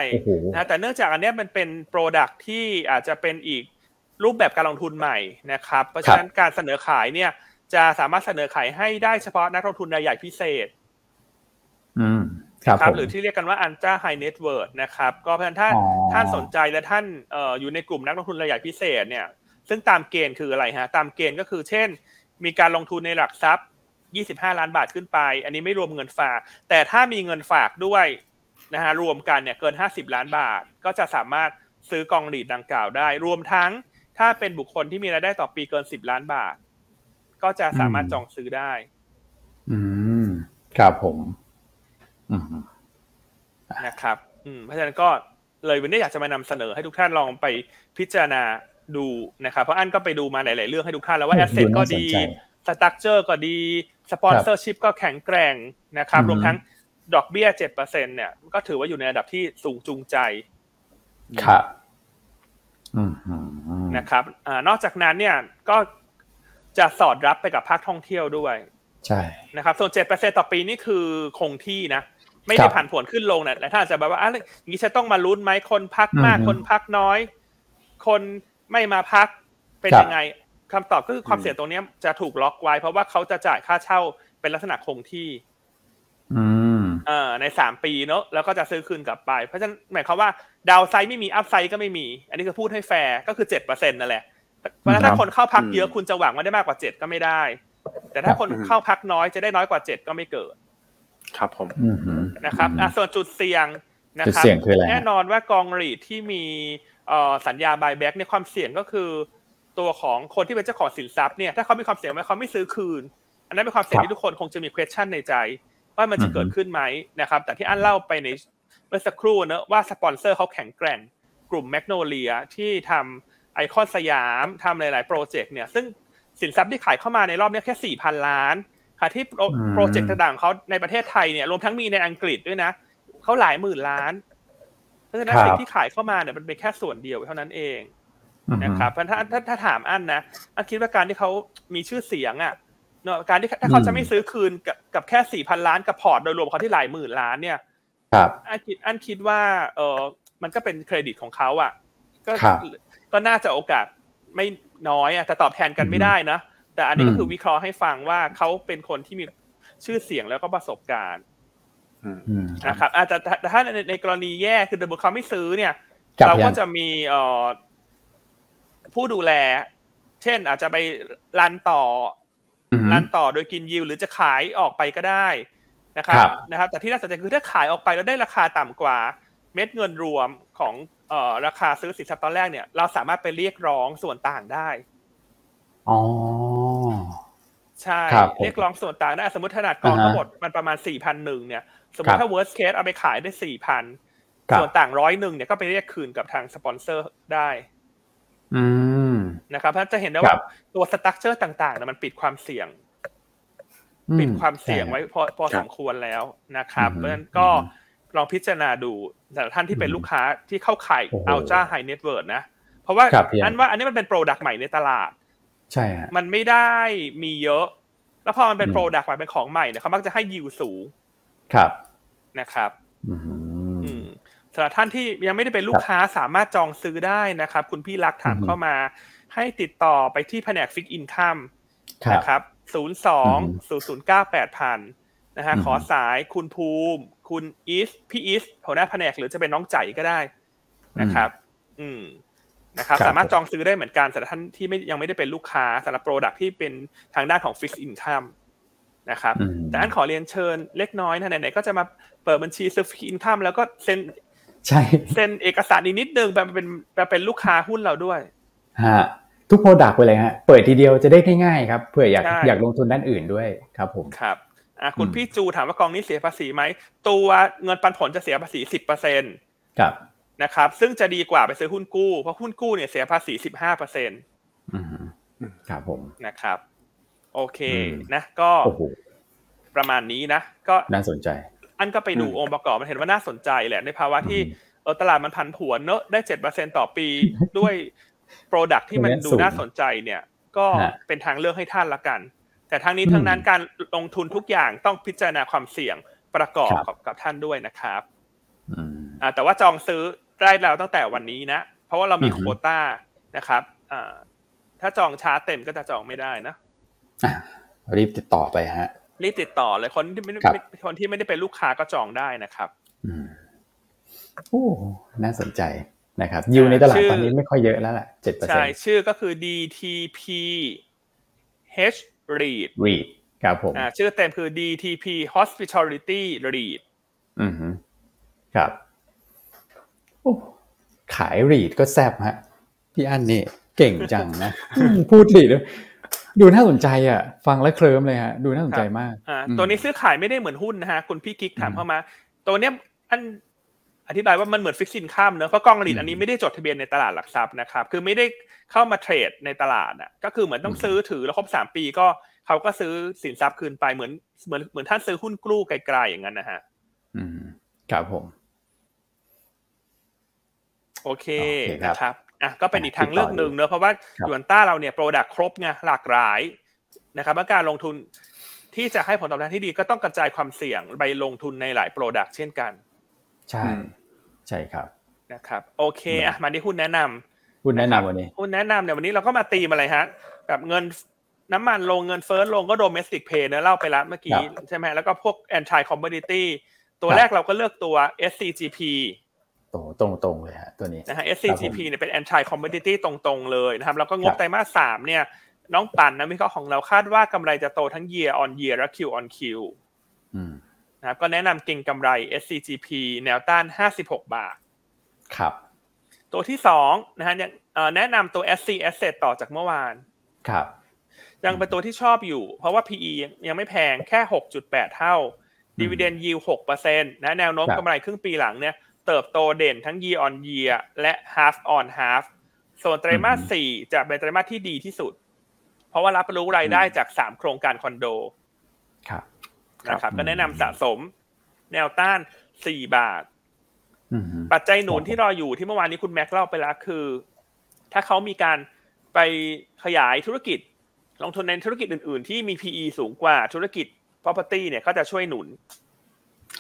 นะแต่เนื่องจากอันนี้มันเป็น product ที่อาจจะเป็นอีกรูปแบบการลงทุนใหม่นะครับ เพราะฉะนั้นการเสนอขายเนี่ย จะสามารถเสนอขายให้ได้เฉพาะนักลงทุนรายใหญ่พิเศษ อืมครับหรือที่เรียกกันว่า ultra high net worth นะครับ ก็เพราะฉะนั้นถ้าท่านสนใจและท่านเอ่ออยู่ในกลุ่มนักลงทุนรายใหญ่พิเศษเนี่ย ซึ่งตามเกณฑ์คืออะไรฮะ ตามเกณฑ์ก็คือเช่น มีการลงทุนในหลักทรัพย์ 25 ล้านบาทขึ้นไป อันนี้ไม่รวมเงินฝาก แต่ถ้ามีเงินฝากด้วยนะฮะรวมกันเนี่ยเกิน 50 ล้านบาท ก็จะสามารถซื้อกองหลีดดังกล่าวได้ รวมทั้งถ้าเป็นบุคคลที่มีรายได้ต่อปีเกิน 10 ล้านบาท ก็จะสามารถจองซื้อได้ อืมครับผมอืมนะครับ อืมเพราะฉะนั้นก็เลยวันนี้อยากจะมานำเสนอให้ทุกท่านลองไปพิจารณาดูนะครับ เพราะอันก็ไปดูมาหลาย ๆ เรื่องให้ทุกท่านแล้วว่า asset ก็ดี structure ก็ดี sponsorship ก็แข็งแกร่งนะครับรวมทั้งดอกเบี้ยเจ็ดเปอร์เซ็นต์เนี่ย ก็ถือว่าอยู่ในระดับที่สูงจูงใจครับนะครับอ่านอกจากนั้นเนี่ยก็ จะสอดรับไปกับภาคท่องเที่ยวด้วยใช่นะครับส่วนเจ็ดเปอร์เซ็นต่อปีนี่คือคงที่นะ ไม่ได้ผันผวนขึ้นลงนะแต่ถ้าจะแบบว่าอะไรอย่างนี้จะต้องมาลุ้นไหมคนพักมากคนพักน้อย คนไม่มาพักเป็นยังไงคำตอบก็คือความเสี่ยงตรงนี้จะถูกล็อกไว้ เพราะว่าเขาจะจ่ายค่าเช่าเป็นลักษณะคงที่เอ่อในสามปีเนอะแล้วก็จะซื้อคืนกลับไป เพราะฉะนั้นหมายความว่าดาวไซด์ไม่มีอัพไซด์ก็ไม่มี อันนี้คือพูดให้แฟร์ก็คือเจ็ดเปอร์เซ็นต์นั่นแหละ เพราะฉะนั้นถ้าคนเข้าพักเยอะคุณจะหวังว่าได้มากกว่าเจ็ดก็ไม่ได้ แต่ถ้าคนเข้าพักน้อยจะได้น้อยกว่าเจ็ดก็ไม่เกิด ครับผมนะครับส่วนจุดเสี่ยงนะครับแน่นอนว่ากอง REIT ที่มีสัญญา buyback ในความเสี่ยงก็คือ ตัวของคนที่เป็นเจ้าของสินทรัพย์เนี่ยถ้าเขามีความเสี่ยงไหมเขาไม่ซื้อคืน อันนั้นเป็นความเสี่ยงที่ทุกคนคงจะมี question ในใจ ว่ามันจะเกิดขึ้นไหมนะครับ แต่ที่อันเล่าไปในเมื่อสักครู่เนอะว่าสปอนเซอร์เขาแข็งแกร่ง กลุ่มแมกโนเลียที่ทำไอคอนสยามทำหลาย ๆ โปรเจกต์เนี่ย ซึ่งสินทรัพย์ที่ขายเข้ามาในรอบนี้แค่สี่พันล้าน ค่ะ ที่โปรเจกต์ต่างๆเขาในประเทศไทยเนี่ย รวมทั้งมีในอังกฤษด้วยนะ เขาหลายหมื่นล้าน เพราะฉะนั้นสิ่งที่ขายเข้ามาเนี่ยมันเป็นแค่ส่วนเดียวเท่านั้นเองนะครับเพราะถ้าถ้าถ้าถามอันนะอันคิดว่าการที่เขามีชื่อเสียงอะเนาะการที่ถ้าเขาจะไม่ซื้อคืนกับกับแค่สี่พันล้านกับพอร์ตโดยรวมเขาที่หลายหมื่นล้านเนี่ย ครับ อันคิดอันคิดว่า เออมันก็เป็นเครดิตของเขาอะ ก็ ก็น่าจะโอกาสไม่น้อยอะแต่ตอบแทนกันไม่ได้นะ แต่อันนี้ก็คือวิเคราะห์ให้ฟังว่าเขาเป็นคนที่มีชื่อเสียงแล้วก็ประสบการณ์นะครับแต่ถ้าในกรณีแย่คือเดบุเขาไม่ซื้อเนี่ย เราก็จะมีเอ่อผู้ดูแล เช่นอาจจะไปรันต่อรันต่อโดยกินยิวหรือจะขายออกไปก็ได้นะครับนะครับ แต่ที่น่าสนใจคือถ้าขายออกไปแล้วได้ราคาต่ำกว่า เม็ดเงินรวมของ เอ่อราคาซื้อสินทรัพย์ตอนแรกเนี่ยเราสามารถไปเรียกร้องส่วนต่างได้อ๋อใช่เรียกร้องส่วนต่างได้สมมติขนาดกองทั้งหมดมันประมาณสี่พันหนึ่งเนี่ยสมมติถ้า worst case เอาไปขายได้สี่พันส่วนต่างร้อยหนึ่งเนี่ยก็ไปเรียกคืนกับทางสปอนเซอร์ได้นะครับเพราะจะเห็นได้ว่าตัวสตั๊กเจอร์ต่างๆเนี่ยมันปิดความเสี่ยง ปิดความเสี่ยงไว้พอพอสมควรแล้วนะครับเพราะฉะนั้นก็ ลองพิจารณาดูแต่ท่านที่เป็นลูกค้าที่เข้าข่าย ultra high net worth นะเพราะว่าอันว่าอันนี้มันเป็น product ใหม่ในตลาด ใช่ฮะมันไม่ได้มีเยอะ แล้วพอมันเป็น product ใหม่เป็นของใหม่เนี่ยเขามักจะให้ยิวสูงครับนะครับอืมสำหรับท่านที่ยังไม่ได้เป็นลูกค้าสามารถจองซื้อได้นะครับ คุณพี่รักถามเข้ามา ให้ติดต่อไปที่แผนก fixed incomeนะครับศูนย์สองศูนย์ศูนย์เก้าแปดพัน นะฮะขอสายคุณภูมิ คุณอีสพี่อีสหัวหน้าแผนกหรือจะเป็นน้องใจก็ได้นะครับ อืมนะครับ สามารถจองซื้อได้เหมือนกันสำหรับท่านที่ไม่ยังไม่ได้เป็นลูกค้าสำหรับ product ที่เป็นทางด้านของ fixed income นะครับ แต่อันขอเรียนเชิญเล็กน้อยนะไหนๆก็จะมาเปิดบัญชีซื้อ fixed income แล้วก็เซ็นใช่เซ็นเอกสารนิดนึงแบบเป็นแบบเป็นลูกค้าหุ้นเราด้วยฮะทุก product ไปเลยฮะเปิดทีเดียวจะได้ง่ายๆครับเผื่ออยากอยากลงทุนด้านอื่นด้วยครับผมครับ อะคุณพี่จูถามว่ากองนี้เสียภาษีไหม ตัวเงินปันผลจะเสียภาษีสิบเปอร์เซ็นต์ครับนะครับ ซึ่งจะดีกว่าไปซื้อหุ้นกู้ เพราะหุ้นกู้เนี่ยเสียภาษีสิบห้าเปอร์เซ็นต์ครับผมนะครับ โอเคนะก็ประมาณนี้นะ ก็น่าสนใจ อันก็ไปดูองค์ประกอบมันเห็นว่าน่าสนใจแหละ ในภาวะที่เออตลาดมันผันผวนเนอะได้เจ็ดเปอร์เซ็นต่อปีด้วยโปรดักที่มันดูน่าสนใจเนี่ย ก็เป็นทางเลือกให้ท่านละกัน แต่ทั้งนี้ทั้งนั้นการลงทุนทุกอย่างต้องพิจารณาความเสี่ยงประกอบกับท่านด้วยนะครับอ่าแต่ว่าจองซื้อได้แล้วตั้งแต่วันนี้นะ เพราะว่าเรามีโคต้านะครับอ่าถ้าจองช้าเต็มก็จะจองไม่ได้นะรีบติดต่อไปฮะ รีบติดต่อเลยคนที่ไม่คนที่ไม่ได้เป็นลูกค้าก็จองได้นะครับโอ้น่าสนใจนะครับยูในตลาดตอนนี้ไม่ค่อยเยอะแล้วแหละเจ็ดเปอร์เซ็นต์ใช่ชื่อก็คือ DTP H REIT REIT ครับผมอ่าชื่อเต็มคือ DTP Hospitality REIT อืมครับโอ้ขายรีดก็แซบฮะ พี่อันนี่เก่งจังนะ พูดรีดดูน่าสนใจอะ ฟังแล้วเคลิ้มเลยฮะ ดูน่าสนใจมากอ่าตัวนี้ซื้อขายไม่ได้เหมือนหุ้นนะฮะ คุณพี่กิ๊กถามเข้ามา ตัวเนี้ยอัน อธิบายว่ามันเหมือนฟิกซินข้ามเนอะเพราะกองรีดอันนี้ไม่ได้จดทะเบียนในตลาดหลักทรัพย์นะครับ คือไม่ได้เข้ามาเทรดในตลาดอะก็คือเหมือนต้องซื้อถือแล้วครบสามปีก็เขาก็ซื้อสินทรัพย์คืนไปเหมือนเหมือนเหมือนท่านซื้อหุ้นกลุ้ไกลๆอย่างนั้นนะฮะอืมครับผม โอเคนะครับอะก็เป็นอีกทางเลือกหนึ่งเนอะเพราะว่าหยวนต้าเราเนี่ย product ครบไงหลากหลายนะครับการลงทุนที่จะให้ผลตอบแทนที่ดีก็ต้องกระจายความเสี่ยงไปลงทุนในหลาย product เช่นกัน ใช่ ใช่ครับนะครับโอเคอะมาที่หุ้นแนะนำหุ้นแนะนำวันนี้หุ้นแนะนำเนี่ยวันนี้เราก็มาตีมาอะไรฮะแบบเงินน้ำมันลงเงินเฟ้อลงก็ domestic play เนอะเล่าไปแล้วเมื่อกี้ใช่ไหมแล้วก็พวก anti commodityตัวแรกเราก็เลือกตัว SCGP ตรงตรงตรงเลยฮะตัวนี้นะฮะ SCGP เนี่ยเป็น anti commodity ตรงๆเลยนะครับแล้วก็งบไตรมาสสามเนี่ยน้องปันนะวิเคราะห์ของเราคาดว่ากำไรจะโตทั้ง year on year และ Q on Q นะครับก็แนะนำเก็งกำไร SCGP แนวต้าน 56 บาท ครับ ตัวที่สองนะฮะแนะนำตัว SC Asset ต่อจากเมื่อวาน ครับ ยังเป็นตัวที่ชอบอยู่ เพราะว่า PE ยังไม่แพงแค่ 6.8 เท่า Dividend Yield 6%นะแนวโน้มกำไรครึ่งปีหลังเนี่ยเติบโตเด่นทั้ง year on year และ half on half ส่วนไตรมาส4จะเป็นไตรมาสที่ดีที่สุด เพราะว่ารับรู้รายได้จาก3โครงการคอนโด ครับ นะครับก็แนะนำสะสมแนวต้านสี่บาทปัจจัยหนุนที่รออยู่ที่เมื่อวานนี้คุณแม็กเล่าไปแล้วคือ ถ้าเขามีการไปขยายธุรกิจ ลงทุนในธุรกิจอื่น ๆ ที่มี PE สูงกว่าธุรกิจ property เนี่ยก็จะช่วยหนุน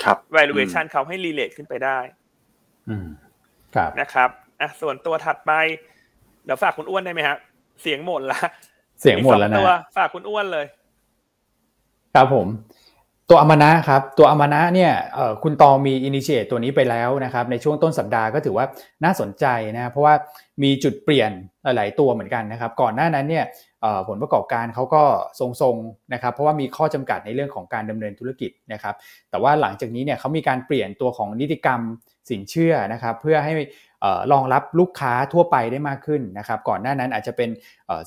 ครับ valuation เขาให้ relate ขึ้นไปได้ครับนะครับอะส่วนตัวถัดไป เดี๋ยวฝากคุณอ้วนได้ไหมครับเสียงหมดละเสียงหมดแล้วนะฝากคุณอ้วนเลย ครับผม ตัวอมานะครับตัวอมานะเนี่ยคุณตองมีอินิเชตตัวนี้ไปแล้วนะครับในช่วงต้นสัปดาห์ก็ถือว่าน่าสนใจนะเพราะว่ามีจุดเปลี่ยนหลาย ๆ ตัวเหมือนกันนะครับก่อนหน้านั้นเนี่ยผลประกอบการเขาก็ทรงๆนะครับเพราะว่ามีข้อจำกัดในเรื่องของการดำเนินธุรกิจนะครับแต่ว่าหลังจากนี้เนี่ยเขามีการเปลี่ยนตัวของนิติกรรมสินเชื่อนะครับเพื่อให้รองรับลูกค้าทั่วไปได้มากขึ้นนะครับก่อนหน้านั้นอาจจะเป็น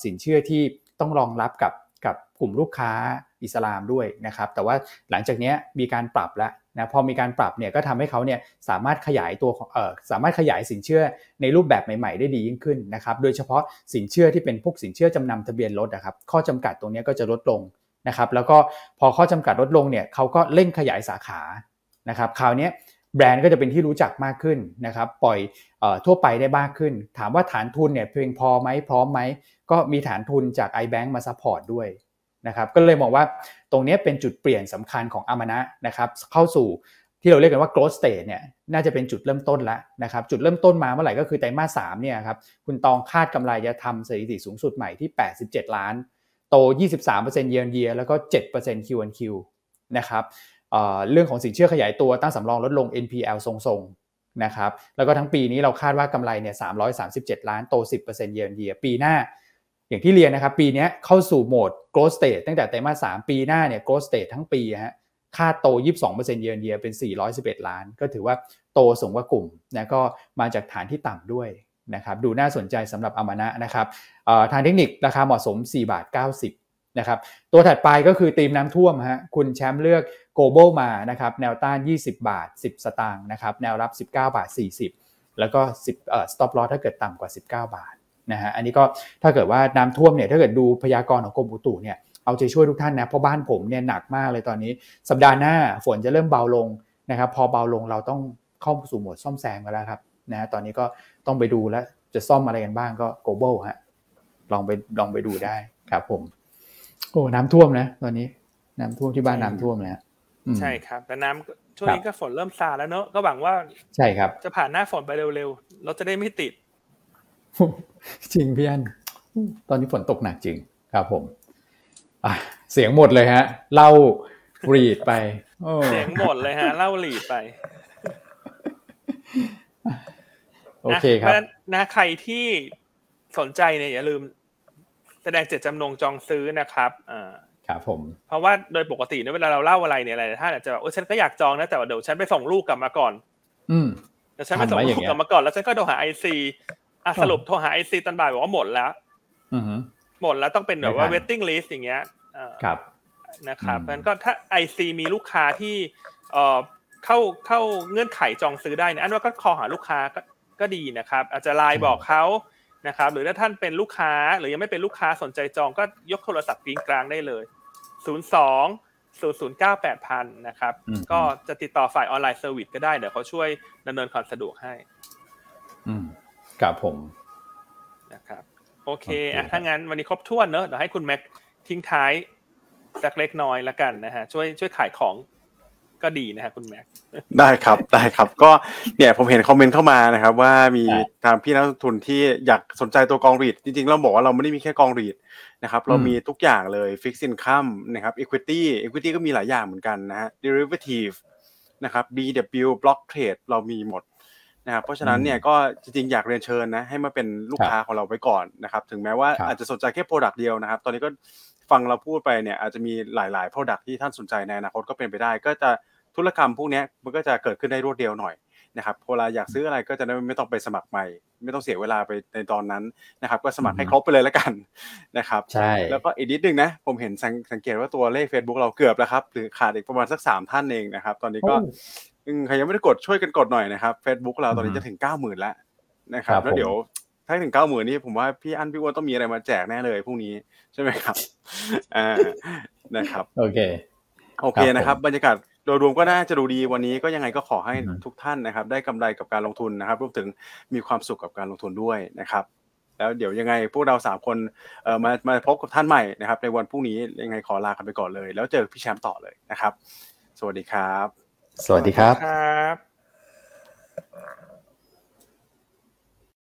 สินเชื่อที่ต้องรองรับกับกับกลุ่มลูกค้า อิสลามด้วยนะครับ แต่ว่าหลังจากนี้มีการปรับแล้วนะพอมีการปรับเนี่ยก็ทำให้เขาเนี่ยสามารถขยายตัวเอ่อสามารถขยายสินเชื่อในรูปแบบใหม่ ๆ ได้ดียิ่งขึ้นนะครับโดยเฉพาะสินเชื่อที่เป็นพวกสินเชื่อจำนำทะเบียนรถนะครับข้อจำกัดตรงนี้ก็จะลดลงนะครับแล้วก็พอข้อจำกัดลดลงเนี่ยเขาก็เร่งขยายสาขานะครับคราวนี้แบรนด์ก็จะเป็นที่รู้จักมากขึ้นนะครับปล่อยทั่วไปได้มากขึ้น ถามว่าฐานทุนเนี่ยเพียงพอไหมพร้อมไหมก็มีฐานทุนจาก iBank มา support ด้วย นะครับก็เลยมองว่าตรงนี้เป็นจุดเปลี่ยนสำคัญของอามานะนะครับเข้าสู่ที่เราเรียกกันว่า growth stage เนี่ยน่าจะเป็นจุดเริ่มต้นแล้วนะครับจุดเริ่มต้นมาเมื่อไหร่ก็คือไตรมาสสามเนี่ยครับคุณตองคาดกำไรจะทำสถิติสูงสุดใหม่ที่ 87 ล้าน โต 23% year on year แล้วก็7% Q on Q นะครับเรื่องของสินเชื่อขยายตัวตั้งสำรองลดลง NPL ทรงๆนะครับแล้วก็ทั้งปีนี้เราคาดว่ากำไรเนี่ย337 ล้านโต 10% year on year ปีหน้า อย่างที่เรียนนะครับ ปีนี้เข้าสู่โหมด growth stage ตั้งแต่ไตรมาส3ปีหน้าเนี่ย growth stage ทั้งปีฮะคาดโต 22%เยือนเยียเป็น 411 ล้าน ก็ถือว่าโตสูงกว่ากลุ่มนะก็มาจากฐานที่ต่ำด้วยนะครับดูน่าสนใจสำหรับอมานะนะครับทางเทคนิคราคาเหมาะสม 4 บาท 90นะครับตัวถัดไปก็คือตีมน้ำท่วมฮะคุณแชมป์เลือก global มานะครับแนวต้าน 20 บาท 10 สตางค์นะครับแนวรับ 19 บาท 40 แล้วก็10เอ่อ stop loss ถ้าเกิดต่ำกว่า 19 บาท นะฮะอันนี้ก็ถ้าเกิดว่าน้ำท่วมเนี่ยถ้าเกิดดูพยากรณ์ของกรมอุตุเนี่ยเอาใจช่วยทุกท่านนะเพราะบ้านผมเนี่ยหนักมากเลยตอนนี้ สัปดาห์หน้าฝนจะเริ่มเบาลงนะครับพอเบาลงเราต้องเข้าสู่โหมดซ่อมแซมกันแล้วครับนะตอนนี้ก็ต้องไปดูแล้วจะซ่อมอะไรกันบ้างก็ global ฮะลองไปลองไปดูได้ครับผมโอ้น้ำท่วมนะ ตอนนี้น้ำท่วมที่บ้านน้ำท่วมเลยใช่ครับแต่น้ำช่วงนี้ก็ฝนเริ่มซาแล้วเนอะก็หวังว่า ใช่ครับ จะผ่านหน้าฝนไปเร็วๆเราจะได้ไม่ติด จริงพี่อันตอนนี้ฝนตกหนักจริงครับผมเสียงหมดเลยฮะ เล่ารีดไปเสียงหมดเลยฮะ เล่ารีดไป โอเคครับนะใครที่สนใจเนี่ยอย่าลืม แสดงเจตจำนงจองซื้อนะครับอ่าครับผม เพราะว่าโดยปกติเนี่ยเวลาเราเล่าอะไรเนี่ยอะไรถ้าอาจจะแบบโอ้ฉันก็อยากจองนะแต่ว่าเดี๋ยวฉันไปส่งลูกกลับมาก่อน อืมเดี๋ยวฉันไปส่งลูกกลับมาก่อนแล้วฉันก็โทรหาไอซี อะสรุปโทรหาไอซีตอนบ่ายบอกว่าหมดแล้วอือหมดแล้วต้องเป็นแบบว่า waiting list อย่างเงี้ยครับนะครับเพราะนั้นก็ถ้าไอซีมีลูกค้าที่เอ่อเข้าเข้าเงื่อนไขจองซื้อได้เนี่ยอันว่าก็คอหาลูกค้าก็ก็ดีนะครับ อาจจะไลน์บอกเขานะครับ หรือถ้าท่านเป็นลูกค้าหรือยังไม่เป็นลูกค้าสนใจจองก็ยกโทรศัพท์กริ๊งกร๊างได้เลยศูนย์สองศูนย์ศูนย์เก้าแปดพันนะครับ ก็จะติดต่อฝ่าย online service ก็ได้ เดี๋ยวเขาช่วยอำนวยความสะดวกให้ อืม ครับผมนะครับโอเคอะถ้างั้นวันนี้ครบถ้วนเนอะเดี๋ยวให้คุณแม็กทิ้งท้ายสักเล็กน้อยละกันนะฮะช่วยช่วยขายของก็ดีนะฮะคุณแม็กได้ครับได้ครับ ก็เนี่ยผมเห็น comment เข้ามานะครับ ว่ามีทางพี่นักลงทุนที่อยากสนใจตัวกอง REIT จริงๆ เราบอกว่าเราไม่ได้มีแค่กอง REIT นะครับ เรามีทุกอย่างเลย fixed income นะครับ equity equity ก็มีหลายอย่างเหมือนกันนะฮะ derivative นะครับ DW block trade เรามีหมด นะครับเพราะฉะนั้นเนี่ยก็จริงๆอยากเรียนเชิญนะให้มาเป็นลูกค้าของเราไว้ก่อนนะครับถึงแม้ว่าอาจจะสนใจแค่ Product เดียวนะครับ ตอนนี้ก็ฟังเราพูดไปเนี่ยอาจจะมีหลายๆ Product ที่ท่านสนใจในอนาคตก็เป็นไปได้ ก็จะธุรกรรมพวกนี้มันก็จะเกิดขึ้นได้รวดเดียวหน่อยนะครับเวลาอยากซื้ออะไรก็จะไม่ต้องไปสมัครใหม่ ไม่ต้องเสียเวลาไปในตอนนั้นนะครับ ก็สมัครให้ครบไปเลยแล้วกันนะครับใช่แล้วก็อีกนิดนึงนะ ผมเห็นสังเกตว่าตัวเลข Facebook เราเกือบแล้วครับหรือขาดอีกประมาณสักสามท่านเองนะครับ ตอนนี้ก็ ใครยังไม่ได้กดช่วยกันกดหน่อยนะครับ Facebook เราตอนนี้จะถึงเก้าหมื่นแล้วนะครับ แล้วเดี๋ยวถ้าถึงเก้าหมื่นนี่ผมว่าพี่อันพี่อ้วนต้องมีอะไรมาแจกแน่เลยพรุ่งนี้ใช่ไหมครับอ่านะครับโอเคโอเคนะครับ บรรยากาศโดยรวมก็น่าจะดูดีวันนี้ก็ยังไงก็ขอให้ทุกท่านนะครับ ได้กำไรกับการลงทุนนะครับรวมถึงมีความสุขกับการลงทุนด้วยนะครับ แล้วเดี๋ยวยังไงพวกเราสามคนเอ่อมามาพบกับท่านใหม่นะครับ ในวันพรุ่งนี้ยังไงขอลากันไปก่อนเลย แล้วเจอพี่แชมป์ต่อเลยนะครับ สวัสดีครับ สวัสดีครับ